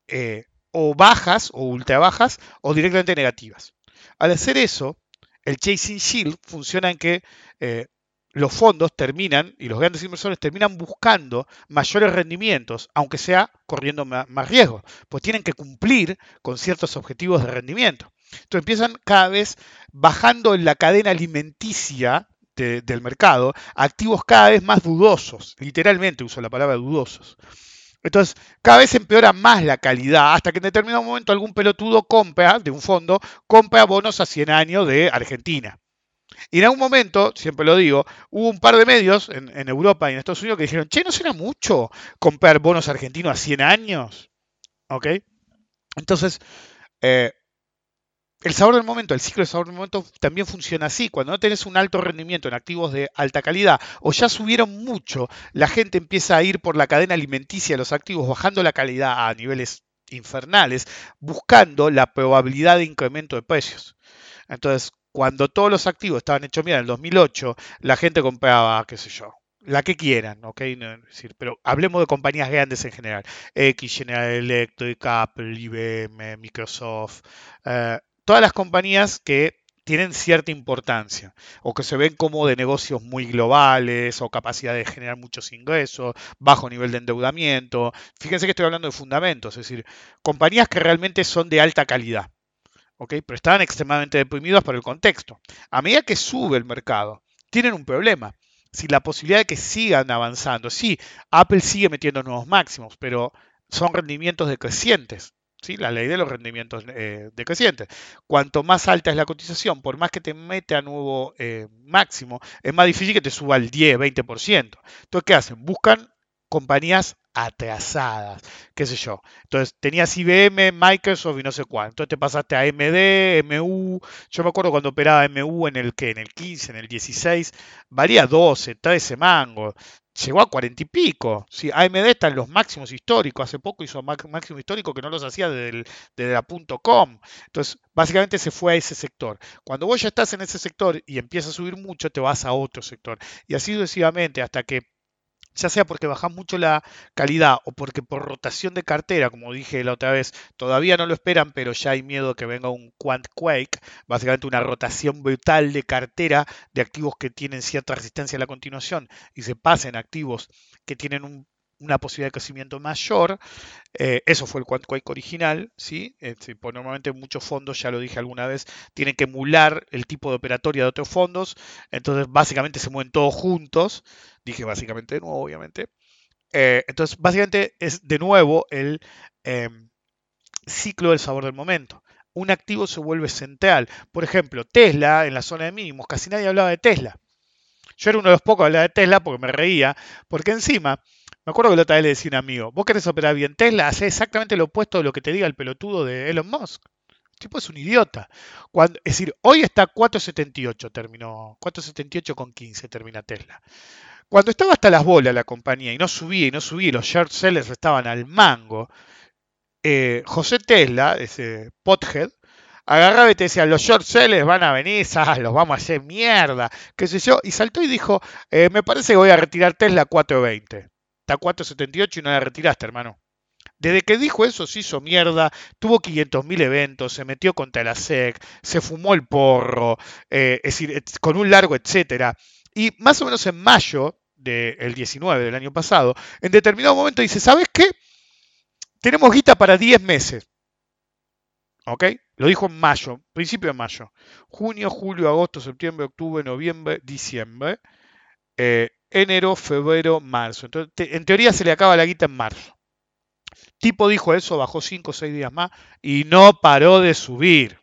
eh, o bajas o ultra bajas o directamente negativas. Al hacer eso, el chasing shield funciona en que eh, los fondos terminan, y los grandes inversores terminan buscando mayores rendimientos, aunque sea corriendo más, riesgo, pues tienen que cumplir con ciertos objetivos de rendimiento. Entonces empiezan cada vez bajando en la cadena alimenticia del mercado activos cada vez más dudosos, literalmente uso la palabra dudosos. Entonces, cada vez empeora más la calidad, hasta que en determinado momento algún pelotudo compra, de un fondo, compra bonos a 100 años de Argentina. Y en algún momento, siempre lo digo, hubo un par de medios en, Europa y en Estados Unidos que dijeron, che, ¿no será mucho comprar bonos argentinos a 100 años? ¿Ok? Entonces, eh, el sabor del momento, el ciclo del sabor del momento también funciona así. Cuando no tenés un alto rendimiento en activos de alta calidad o ya subieron mucho, la gente empieza a ir por la cadena alimenticia de los activos, bajando la calidad a niveles infernales, buscando la probabilidad de incremento de precios. Entonces, cuando todos los activos estaban hechos mira, en el 2008, la gente compraba, qué sé yo, la que quieran, ¿ok? decir, pero hablemos de compañías grandes en general. X, General Electric, Apple, IBM, Microsoft, eh, todas las compañías que tienen cierta importancia o que se ven como de negocios muy globales o capacidad de generar muchos ingresos, bajo nivel de endeudamiento. Fíjense que estoy hablando de fundamentos, es decir, compañías que realmente son de alta calidad. Pero estaban extremadamente deprimidos por el contexto. A medida que sube el mercado, tienen un problema. Si la posibilidad de que sigan avanzando, sí, Apple sigue metiendo nuevos máximos, pero son rendimientos decrecientes. ¿sí? La ley de los rendimientos eh, decrecientes. Cuanto más alta es la cotización, por más que te mete a nuevo eh, máximo, es más difícil que te suba al 10, 20%. Entonces, ¿qué hacen? Buscan compañías atrasadas, qué sé yo. Entonces tenías IBM, Microsoft y no sé cuánto. Entonces te pasaste a AMD, MU. Yo me acuerdo cuando operaba MU en el que, en el 15, en el 16, valía 12, 13 mangos. Llegó a 40 y pico. Sí, AMD está en los máximos históricos. Hace poco hizo máximo histórico que no los hacía desde, desde la .com. Entonces, básicamente se fue a ese sector. Cuando vos ya estás en ese sector y empieza a subir mucho, te vas a otro sector. Y así sucesivamente hasta que ya sea porque bajas mucho la calidad o porque por rotación de cartera, como dije la otra vez, todavía no lo esperan, pero ya hay miedo que venga un Quant Quake, básicamente una rotación brutal de cartera de activos que tienen cierta resistencia a la continuación y se pasen activos que tienen un una posibilidad de crecimiento mayor. Eh, eso fue el Quake original, ¿sí? Este, pues normalmente muchos fondos, ya lo dije alguna vez, tienen que emular el tipo de operatoria de otros fondos. Entonces, básicamente se mueven todos juntos. Dije básicamente de nuevo, obviamente. Eh, entonces, básicamente es de nuevo el em, ciclo del sabor del momento. Un activo se vuelve central. Por ejemplo, Tesla, en la zona de mínimos, casi nadie hablaba de Tesla. Yo era uno de los pocos que hablaba de Tesla porque me reía, porque encima me acuerdo que la otra vez le decía a un amigo, vos querés operar bien Tesla, hace exactamente lo opuesto de lo que te diga el pelotudo de Elon Musk. El tipo es un idiota. Es decir, hoy está 478, terminó, 478 con 15 termina Tesla. Cuando estaba hasta las bolas la compañía y no subía y no subía, los short sellers estaban al mango, eh, José Tesla, ese pothead, agarraba y te decía, los short sellers van a venir, los vamos a hacer mierda, qué sé yo, y saltó y dijo, eh, me parece que voy a retirar Tesla 420. 4.78 y no la retiraste, hermano. Desde que dijo eso se hizo mierda, tuvo 500.000 eventos, se metió contra la SEC, se fumó el porro, eh, es decir, con un largo etcétera. Y más o menos en mayo del 19 del año pasado, en determinado momento dice, ¿sabes qué? Tenemos guita para 10 meses. ¿Ok? Lo dijo en mayo, principio de mayo. Junio, julio, agosto, septiembre, octubre, noviembre, diciembre. Eh, enero, febrero, marzo. Entonces, en teoría se le acaba la guita en marzo. Tipo dijo eso, bajó 5 o 6 días más y no paró de subir.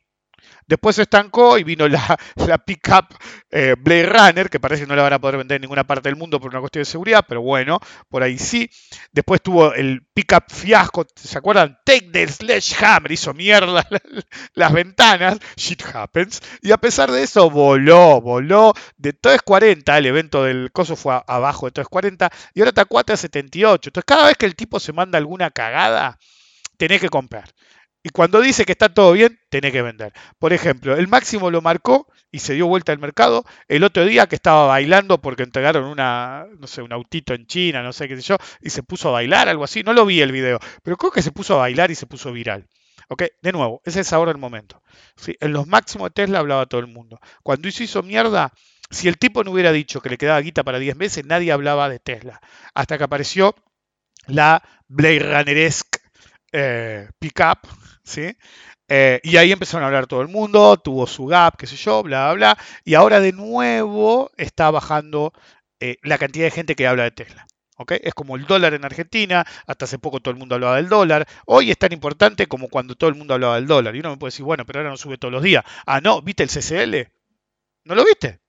Después se estancó y vino la, la pickup eh, Blade Runner, que parece que no la van a poder vender en ninguna parte del mundo por una cuestión de seguridad, pero bueno, por ahí sí. Después tuvo el pickup fiasco, ¿se acuerdan? Take the sledgehammer, hizo mierda las ventanas, shit happens. Y a pesar de eso, voló, voló de 340, el evento del coso fue abajo de 340, y ahora está a 478. Entonces, cada vez que el tipo se manda alguna cagada, tenés que comprar. Y cuando dice que está todo bien, tiene que vender. Por ejemplo, el máximo lo marcó y se dio vuelta al mercado el otro día que estaba bailando porque entregaron una, no sé, un autito en China, no sé qué sé yo, y se puso a bailar, algo así. No lo vi el video, pero creo que se puso a bailar y se puso viral. ¿Ok? De nuevo, ese es ahora el momento. En los máximos de Tesla hablaba todo el mundo. Cuando hizo, hizo mierda, si el tipo no hubiera dicho que le quedaba guita para 10 meses, nadie hablaba de Tesla. Hasta que apareció la Blade Runneresque eh, pickup, ¿sí? Eh, y ahí empezaron a hablar todo el mundo, tuvo su gap, qué sé yo, bla, bla, bla. Y ahora de nuevo está bajando eh, la cantidad de gente que habla de Tesla. ¿Okay? Es como el dólar en Argentina, hasta hace poco todo el mundo hablaba del dólar, hoy es tan importante como cuando todo el mundo hablaba del dólar. Y uno me puede decir, bueno, pero ahora no sube todos los días. Ah, no, ¿viste el CCL? ¿No lo viste?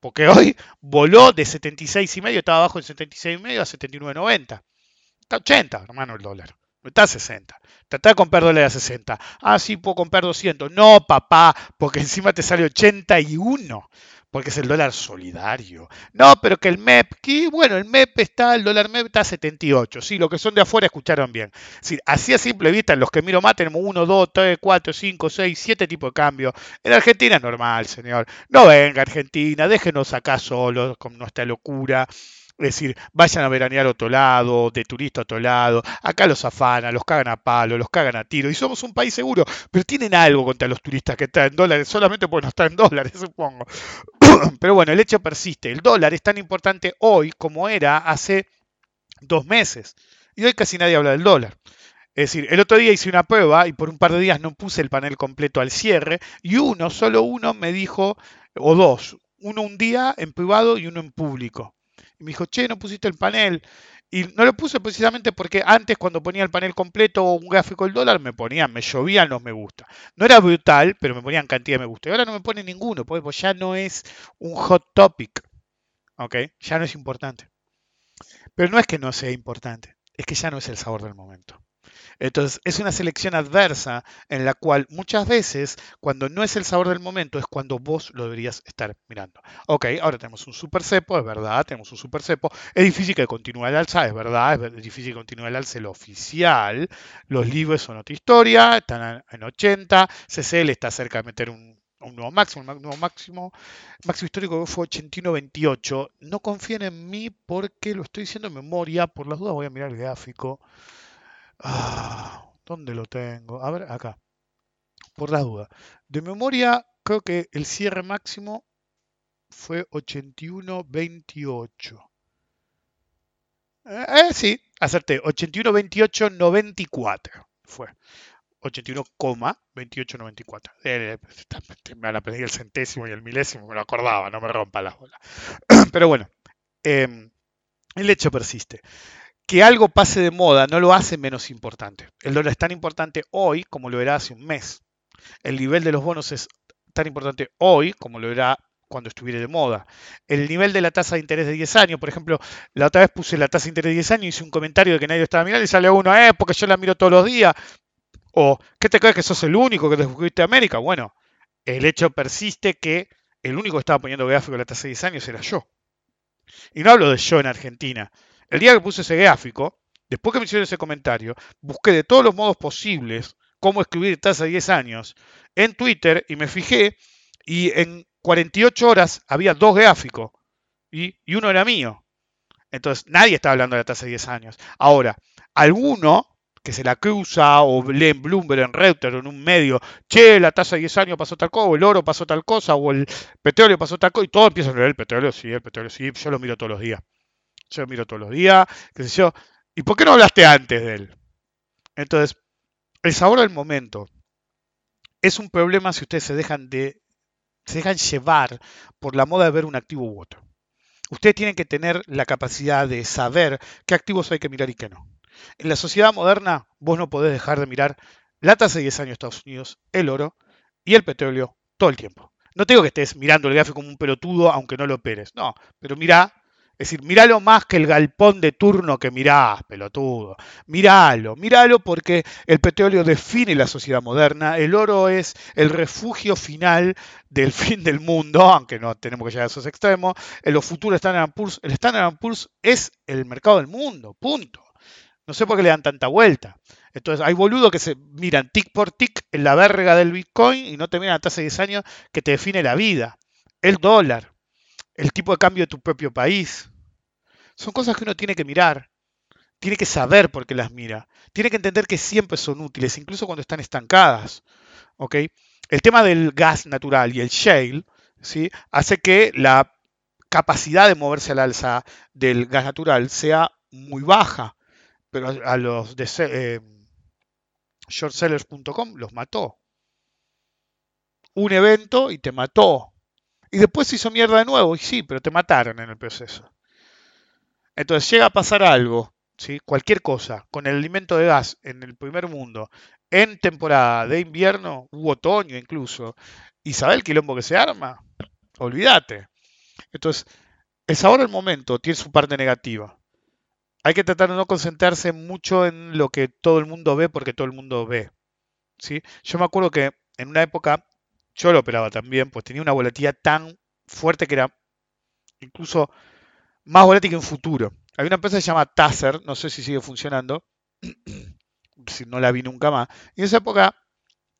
Porque hoy voló de 76,5, estaba abajo de 76,5 a 79,90. Está 80, hermano, el dólar. Está a 60. Trata de comprar dólares a 60. Ah, sí, puedo comprar 200. No, papá, porque encima te sale 81. Porque es el dólar solidario. No, pero que el MEP, que bueno, el MEP está, el dólar MEP está a 78. Sí, los que son de afuera escucharon bien. Sí, así a simple vista, los que miro más tenemos 1, 2, 3, 4, 5, 6, 7 tipos de cambio. En Argentina es normal, señor. No venga Argentina, déjenos acá solos con nuestra locura. Es decir, vayan a veranear a otro lado, de turista a otro lado. Acá los afanan, los cagan a palo, los cagan a tiro. Y somos un país seguro. Pero tienen algo contra los turistas que están en dólares, solamente porque no están en dólares, supongo. Pero bueno, el hecho persiste. El dólar es tan importante hoy como era hace dos meses. Y hoy casi nadie habla del dólar. Es decir, el otro día hice una prueba y por un par de días no puse el panel completo al cierre y uno, solo uno me dijo, o dos, uno un día en privado y uno en público. Y me dijo, che, no pusiste el panel. Y no lo puse precisamente porque antes cuando ponía el panel completo o un gráfico del dólar me ponían, me llovían los me gusta. No era brutal, pero me ponían cantidad de me gusta. Y ahora no me pone ninguno, porque pues ya no es un hot topic. ¿Ok? Ya no es importante. Pero no es que no sea importante, es que ya no es el sabor del momento. Entonces, es una selección adversa en la cual muchas veces, cuando no es el sabor del momento, es cuando vos lo deberías estar mirando. Ok, ahora tenemos un super cepo, es verdad, tenemos un super cepo. Es difícil que continúe el alza, es verdad, es difícil que continúe el alza el oficial. Los libros son otra historia, están en 80. CCL está cerca de meter un, nuevo máximo, un nuevo máximo, máximo histórico fue 81.28. No confíen en mí porque lo estoy diciendo en memoria, por las dudas voy a mirar el gráfico. Ah, ¿Dónde lo tengo? A ver, acá. Por las dudas. De memoria, creo que el cierre máximo fue 81.28. Eh, eh, sí, acerté. 81.28.94 fue. 81,2894. Eh, me van a pedir el centésimo y el milésimo, me lo acordaba, no me rompa la bola. Pero bueno, em, el hecho persiste que algo pase de moda no lo hace menos importante. El dólar es tan importante hoy como lo era hace un mes. El nivel de los bonos es tan importante hoy como lo era cuando estuviera de moda. El nivel de la tasa de interés de 10 años, por ejemplo, la otra vez puse la tasa de interés de 10 años y hice un comentario de que nadie estaba mirando y sale uno, eh, porque yo la miro todos los días. O, ¿qué te crees que sos el único que descubriste América? Bueno, el hecho persiste que el único que estaba poniendo gráfico de la tasa de 10 años era yo. Y no hablo de yo en Argentina, el día que puse ese gráfico, después que me hicieron ese comentario, busqué de todos los modos posibles cómo escribir tasa de 10 años en Twitter y me fijé y en 48 horas había dos gráficos y, uno era mío. Entonces nadie está hablando de la tasa de 10 años. Ahora, alguno que se la cruza o leen Bloomberg en Reuters o en un medio, che, la tasa de 10 años pasó tal cosa, o el oro pasó tal cosa, o el petróleo pasó tal cosa, y todo empieza a leer el petróleo, sí, el petróleo, sí, yo lo miro todos los días. Yo lo miro todos los días, qué sé yo. ¿Y por qué no hablaste antes de él? Entonces, el sabor del momento es un problema si ustedes se dejan de se dejan llevar por la moda de ver un activo u otro. Ustedes tienen que tener la capacidad de saber qué activos hay que mirar y qué no. En la sociedad moderna, vos no podés dejar de mirar la tasa de 10 años de Estados Unidos, el oro y el petróleo todo el tiempo. No tengo que estés mirando el gráfico como un pelotudo aunque no lo operes. No, pero mira es decir, míralo más que el galpón de turno que mirás, pelotudo. Míralo, míralo porque el petróleo define la sociedad moderna, el oro es el refugio final del fin del mundo, aunque no tenemos que llegar a esos extremos. En los futuros Standard Poor's, el Standard Poor's es el mercado del mundo, punto. No sé por qué le dan tanta vuelta. Entonces, hay boludos que se miran tic por tic en la verga del Bitcoin y no te miran la tasa de 10 años que te define la vida. El dólar, el tipo de cambio de tu propio país. Son cosas que uno tiene que mirar, tiene que saber por qué las mira, tiene que entender que siempre son útiles, incluso cuando están estancadas. ¿ok? El tema del gas natural y el shale ¿sí? hace que la capacidad de moverse al alza del gas natural sea muy baja, pero a los de eh, shortsellers.com los mató. Un evento y te mató. Y después se hizo mierda de nuevo, y sí, pero te mataron en el proceso. Entonces llega a pasar algo, ¿sí? cualquier cosa, con el alimento de gas en el primer mundo, en temporada de invierno u otoño incluso, y sabe el quilombo que se arma, olvídate. Entonces, el sabor del momento tiene su parte negativa. Hay que tratar de no concentrarse mucho en lo que todo el mundo ve porque todo el mundo ve. ¿sí? Yo me acuerdo que en una época yo lo operaba también, pues tenía una volatilidad tan fuerte que era incluso más volátil que un futuro. Hay una empresa que se llama Taser, no sé si sigue funcionando, si no la vi nunca más. Y en esa época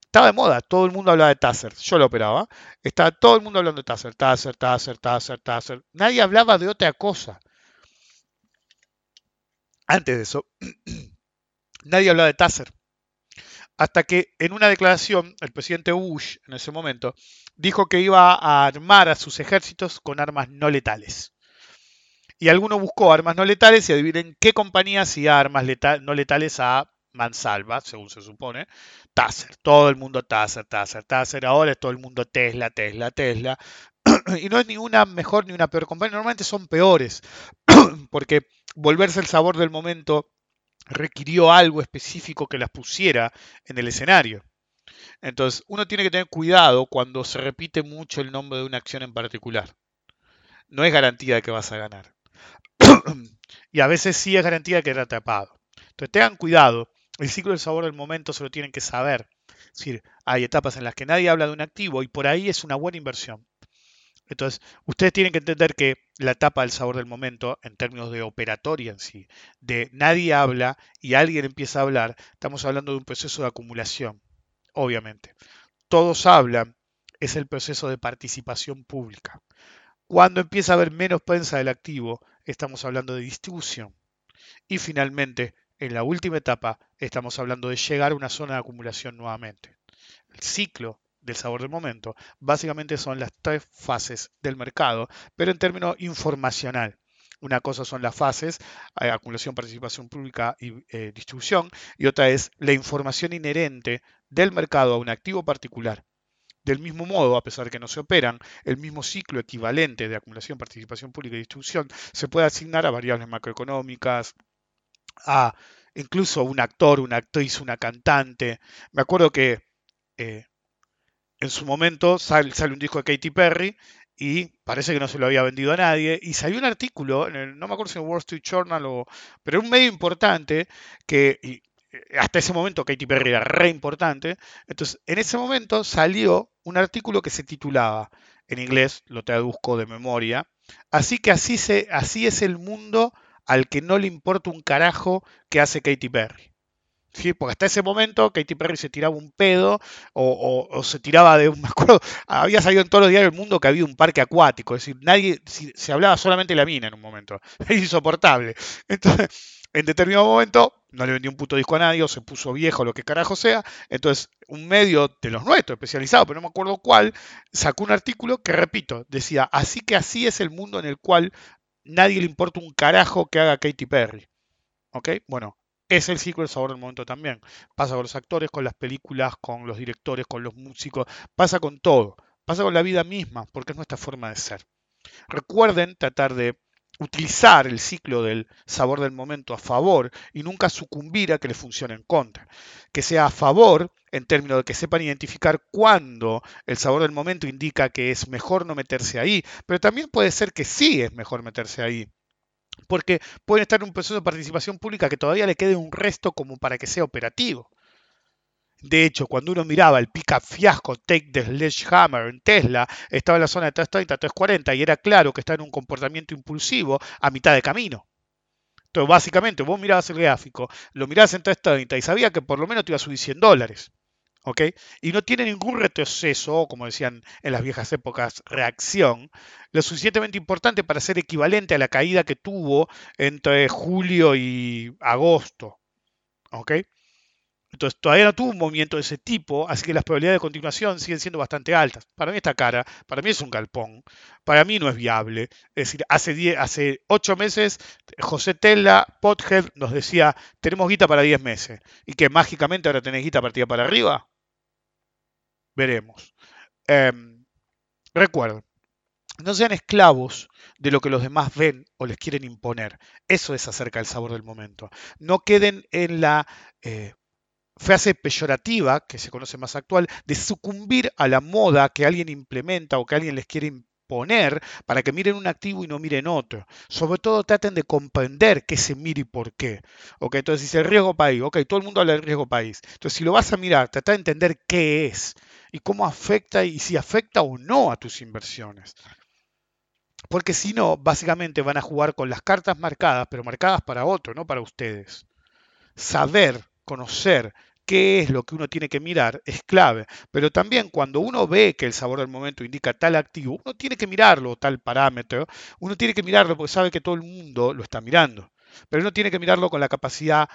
estaba de moda, todo el mundo hablaba de Taser. Yo lo operaba, estaba todo el mundo hablando de Taser, Taser, Taser, Taser, Taser. Nadie hablaba de otra cosa. Antes de eso, nadie hablaba de Taser hasta que en una declaración el presidente Bush en ese momento dijo que iba a armar a sus ejércitos con armas no letales. Y alguno buscó armas no letales y adivinen qué compañía hacía armas no letales a mansalva, según se supone. Taser, todo el mundo Taser, Taser, Taser. Ahora es todo el mundo Tesla, Tesla, Tesla. y no es ni una mejor ni una peor compañía, normalmente son peores, porque volverse el sabor del momento requirió algo específico que las pusiera en el escenario. Entonces, uno tiene que tener cuidado cuando se repite mucho el nombre de una acción en particular. No es garantía de que vas a ganar. y a veces sí es garantía de que era atrapado. Entonces, tengan cuidado. El ciclo del sabor del momento se lo tienen que saber. Es decir, hay etapas en las que nadie habla de un activo y por ahí es una buena inversión. Entonces, ustedes tienen que entender que la etapa del sabor del momento, en términos de operatoria en sí, de nadie habla y alguien empieza a hablar, estamos hablando de un proceso de acumulación, obviamente. Todos hablan, es el proceso de participación pública. Cuando empieza a haber menos prensa del activo, estamos hablando de distribución. Y finalmente, en la última etapa, estamos hablando de llegar a una zona de acumulación nuevamente. El ciclo del sabor del momento, básicamente son las tres fases del mercado, pero en términos informacional. Una cosa son las fases, eh, acumulación, participación pública y eh, distribución, y otra es la información inherente del mercado a un activo particular. Del mismo modo, a pesar de que no se operan, el mismo ciclo equivalente de acumulación, participación pública y distribución se puede asignar a variables macroeconómicas, a incluso un actor, una actriz, una cantante. Me acuerdo que eh, en su momento sale, un disco de Katy Perry y parece que no se lo había vendido a nadie. Y salió un artículo, en no me acuerdo si en el Wall Street Journal o. pero un medio importante que. Eh, hasta ese momento Katy Perry era re importante. Entonces, en ese momento salió un artículo que se titulaba, en inglés, lo traduzco de memoria. Así que así, se, así es el mundo al que no le importa un carajo que hace Katy Perry. Porque hasta ese momento Katy Perry se tiraba un pedo o, se tiraba de un... Me acuerdo, había salido en todos los diarios del mundo que había un parque acuático, es decir, nadie, se hablaba solamente de la mina en un momento, es insoportable. Entonces, en determinado momento no le vendió un puto disco a nadie o se puso viejo, lo que carajo sea. Entonces, un medio de los nuestros, especializado, pero no me acuerdo cuál, sacó un artículo que, repito, decía, así que así es el mundo en el cual nadie le importa un carajo que haga Katy Perry. ¿Ok? Bueno, es el ciclo del sabor del momento también. Pasa con los actores, con las películas, con los directores, con los músicos, pasa con todo. Pasa con la vida misma, porque es nuestra forma de ser. Recuerden tratar de utilizar el ciclo del sabor del momento a favor y nunca sucumbir a que le funcione en contra. Que sea a favor en términos de que sepan identificar cuándo el sabor del momento indica que es mejor no meterse ahí, pero también puede ser que sí es mejor meterse ahí. Porque pueden estar en un proceso de participación pública que todavía le quede un resto como para que sea operativo. De hecho, cuando uno miraba el pick-up fiasco Take the Sledgehammer en Tesla, estaba en la zona de 330, 340 y era claro que estaba en un comportamiento impulsivo a mitad de camino. Entonces, básicamente, vos mirabas el gráfico, lo mirabas en 330 y sabía que por lo menos te iba a subir 100 dólares. Y no tiene ningún retroceso, como decían en las viejas épocas, reacción, lo suficientemente importante para ser equivalente a la caída que tuvo entre julio y agosto. Entonces todavía no tuvo un movimiento de ese tipo, así que las probabilidades de continuación siguen siendo bastante altas. Para mí está cara, para mí es un galpón, para mí no es viable. Es decir, hace, hace 8 meses José Tella, Pothead, nos decía, tenemos guita para 10 meses. ¿Y que mágicamente ahora tenés guita partida para arriba? Veremos. Em, recuerden, no sean esclavos de lo que los demás ven o les quieren imponer. Eso es acerca del sabor del momento. No queden en la... Eh, frase peyorativa, que se conoce más actual, de sucumbir a la moda que alguien implementa o que alguien les quiere imponer para que miren un activo y no miren otro. Sobre todo traten de comprender qué se mira y por qué. Okay, entonces dice el riesgo país, ok, todo el mundo habla del riesgo país. Entonces si lo vas a mirar, trata de entender qué es y cómo afecta y si afecta o no a tus inversiones. Porque si no, básicamente van a jugar con las cartas marcadas, pero marcadas para otro, no para ustedes. Saber, conocer qué es lo que uno tiene que mirar es clave. Pero también cuando uno ve que el sabor del momento indica tal activo, uno tiene que mirarlo, tal parámetro, uno tiene que mirarlo porque sabe que todo el mundo lo está mirando. Pero uno tiene que mirarlo con la capacidad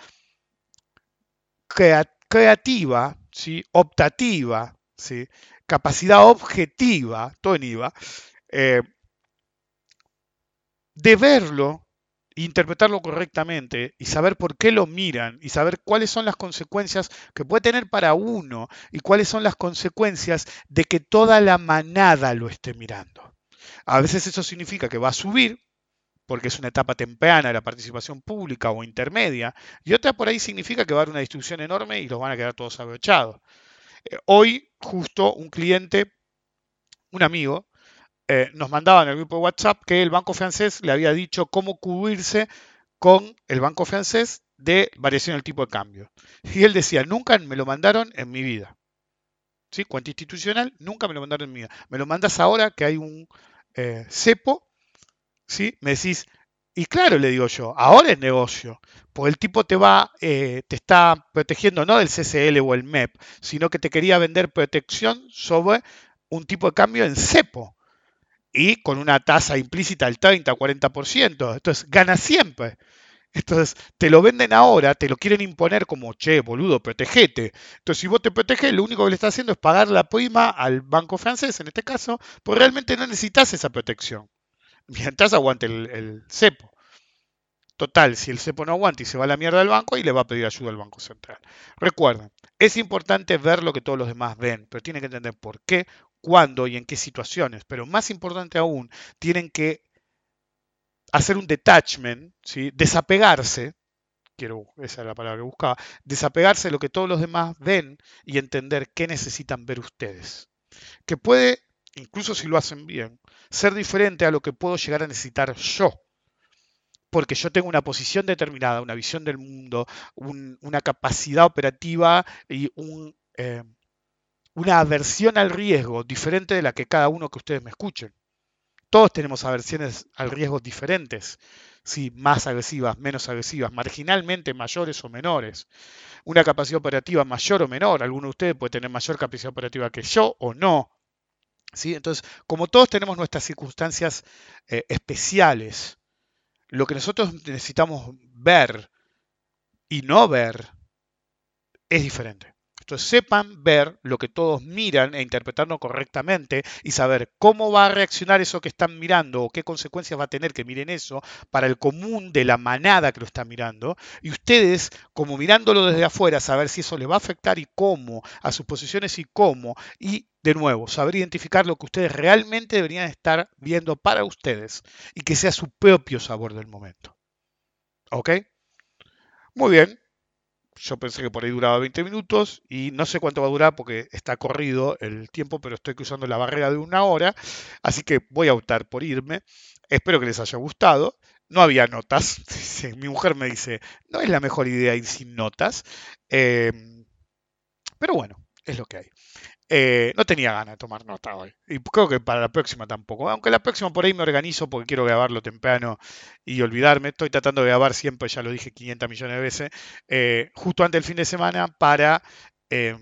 creativa, ¿sí? optativa, ¿sí? capacidad objetiva, todo en IVA, eh, de verlo interpretarlo correctamente y saber por qué lo miran y saber cuáles son las consecuencias que puede tener para uno y cuáles son las consecuencias de que toda la manada lo esté mirando. A veces eso significa que va a subir, porque es una etapa temprana de la participación pública o intermedia, y otra por ahí significa que va a haber una distribución enorme y los van a quedar todos abrochados. Eh, hoy, justo un cliente, un amigo, eh, nos mandaba en el grupo de WhatsApp que el banco francés le había dicho cómo cubrirse con el banco francés de variación del tipo de cambio. Y él decía, nunca me lo mandaron en mi vida. ¿Sí? Cuenta institucional, nunca me lo mandaron en mi vida. Me lo mandas ahora que hay un eh, cepo, ¿sí? Me decís, y claro, le digo yo, ahora es negocio, porque el tipo te va, eh, te está protegiendo no del CCL o el MEP, sino que te quería vender protección sobre un tipo de cambio en cepo y con una tasa implícita del 30 o 40%. Entonces, gana siempre. Entonces, te lo venden ahora, te lo quieren imponer como, che, boludo, protegete. Entonces, si vos te proteges, lo único que le estás haciendo es pagar la prima al banco francés, en este caso, porque realmente no necesitas esa protección. Mientras aguante el, el cepo. Total, si el cepo no aguanta y se va a la mierda del banco, y le va a pedir ayuda al Banco Central. Recuerden, es importante ver lo que todos los demás ven, pero tienen que entender por qué cuándo y en qué situaciones, pero más importante aún, tienen que hacer un detachment, desapegarse, quiero, esa es la palabra que buscaba, desapegarse de lo que todos los demás ven y entender qué necesitan ver ustedes. Que puede, incluso si lo hacen bien, ser diferente a lo que puedo llegar a necesitar yo. Porque yo tengo una posición determinada, una visión del mundo, una capacidad operativa y un, eh, una aversión al riesgo diferente de la que cada uno que ustedes me escuchen. Todos tenemos aversiones al riesgo diferentes, sí, más agresivas, menos agresivas, marginalmente mayores o menores. Una capacidad operativa mayor o menor. Alguno de ustedes puede tener mayor capacidad operativa que yo o no. ¿sí? Entonces, como todos tenemos nuestras circunstancias eh, especiales, lo que nosotros necesitamos ver y no ver es diferente. Entonces sepan ver lo que todos miran e interpretarlo correctamente y saber cómo va a reaccionar eso que están mirando o qué consecuencias va a tener que miren eso para el común de la manada que lo está mirando. Y ustedes, como mirándolo desde afuera, saber si eso les va a afectar y cómo, a sus posiciones y cómo. Y de nuevo, saber identificar lo que ustedes realmente deberían estar viendo para ustedes y que sea su propio sabor del momento. ¿Ok? Muy bien, yo pensé que por ahí duraba 20 minutos y no sé cuánto va a durar porque está corrido el tiempo, pero estoy cruzando la barrera de una hora, así que voy a optar por irme. Espero que les haya gustado. No había notas. Mi mujer me dice, no es la mejor idea ir sin notas. Em, pero bueno, es lo que hay. Eh, no tenía ganas de tomar nota hoy. Y creo que para la próxima tampoco. Aunque la próxima por ahí me organizo porque quiero grabarlo temprano y olvidarme. Estoy tratando de grabar siempre, ya lo dije 500 millones de veces, eh, justo antes del fin de semana para em,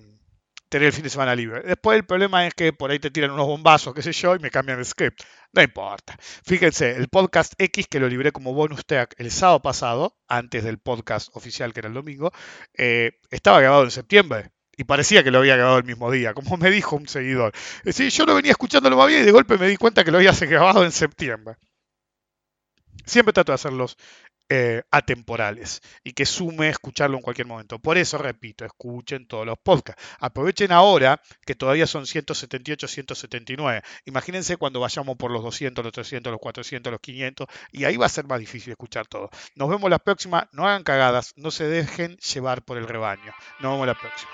tener el fin de semana libre. Después el problema es que por ahí te tiran unos bombazos, qué sé yo, y me cambian el script. No importa. Fíjense, el podcast X que lo libré como bonus track el sábado pasado, antes del podcast oficial que era el domingo, eh, estaba grabado en septiembre y parecía que lo había grabado el mismo día, como me dijo un seguidor. Es decir, yo lo venía escuchando lo más bien y de golpe me di cuenta que lo había grabado en septiembre. Siempre trato de hacerlos eh, atemporales y que sume escucharlo en cualquier momento. Por eso, repito, escuchen todos los podcasts. Aprovechen ahora que todavía son 178, 179. Imagínense cuando vayamos por los 200, los 300, los 400, los 500 y ahí va a ser más difícil escuchar todo. Nos vemos la próxima. No hagan cagadas, no se dejen llevar por el rebaño. Nos vemos la próxima.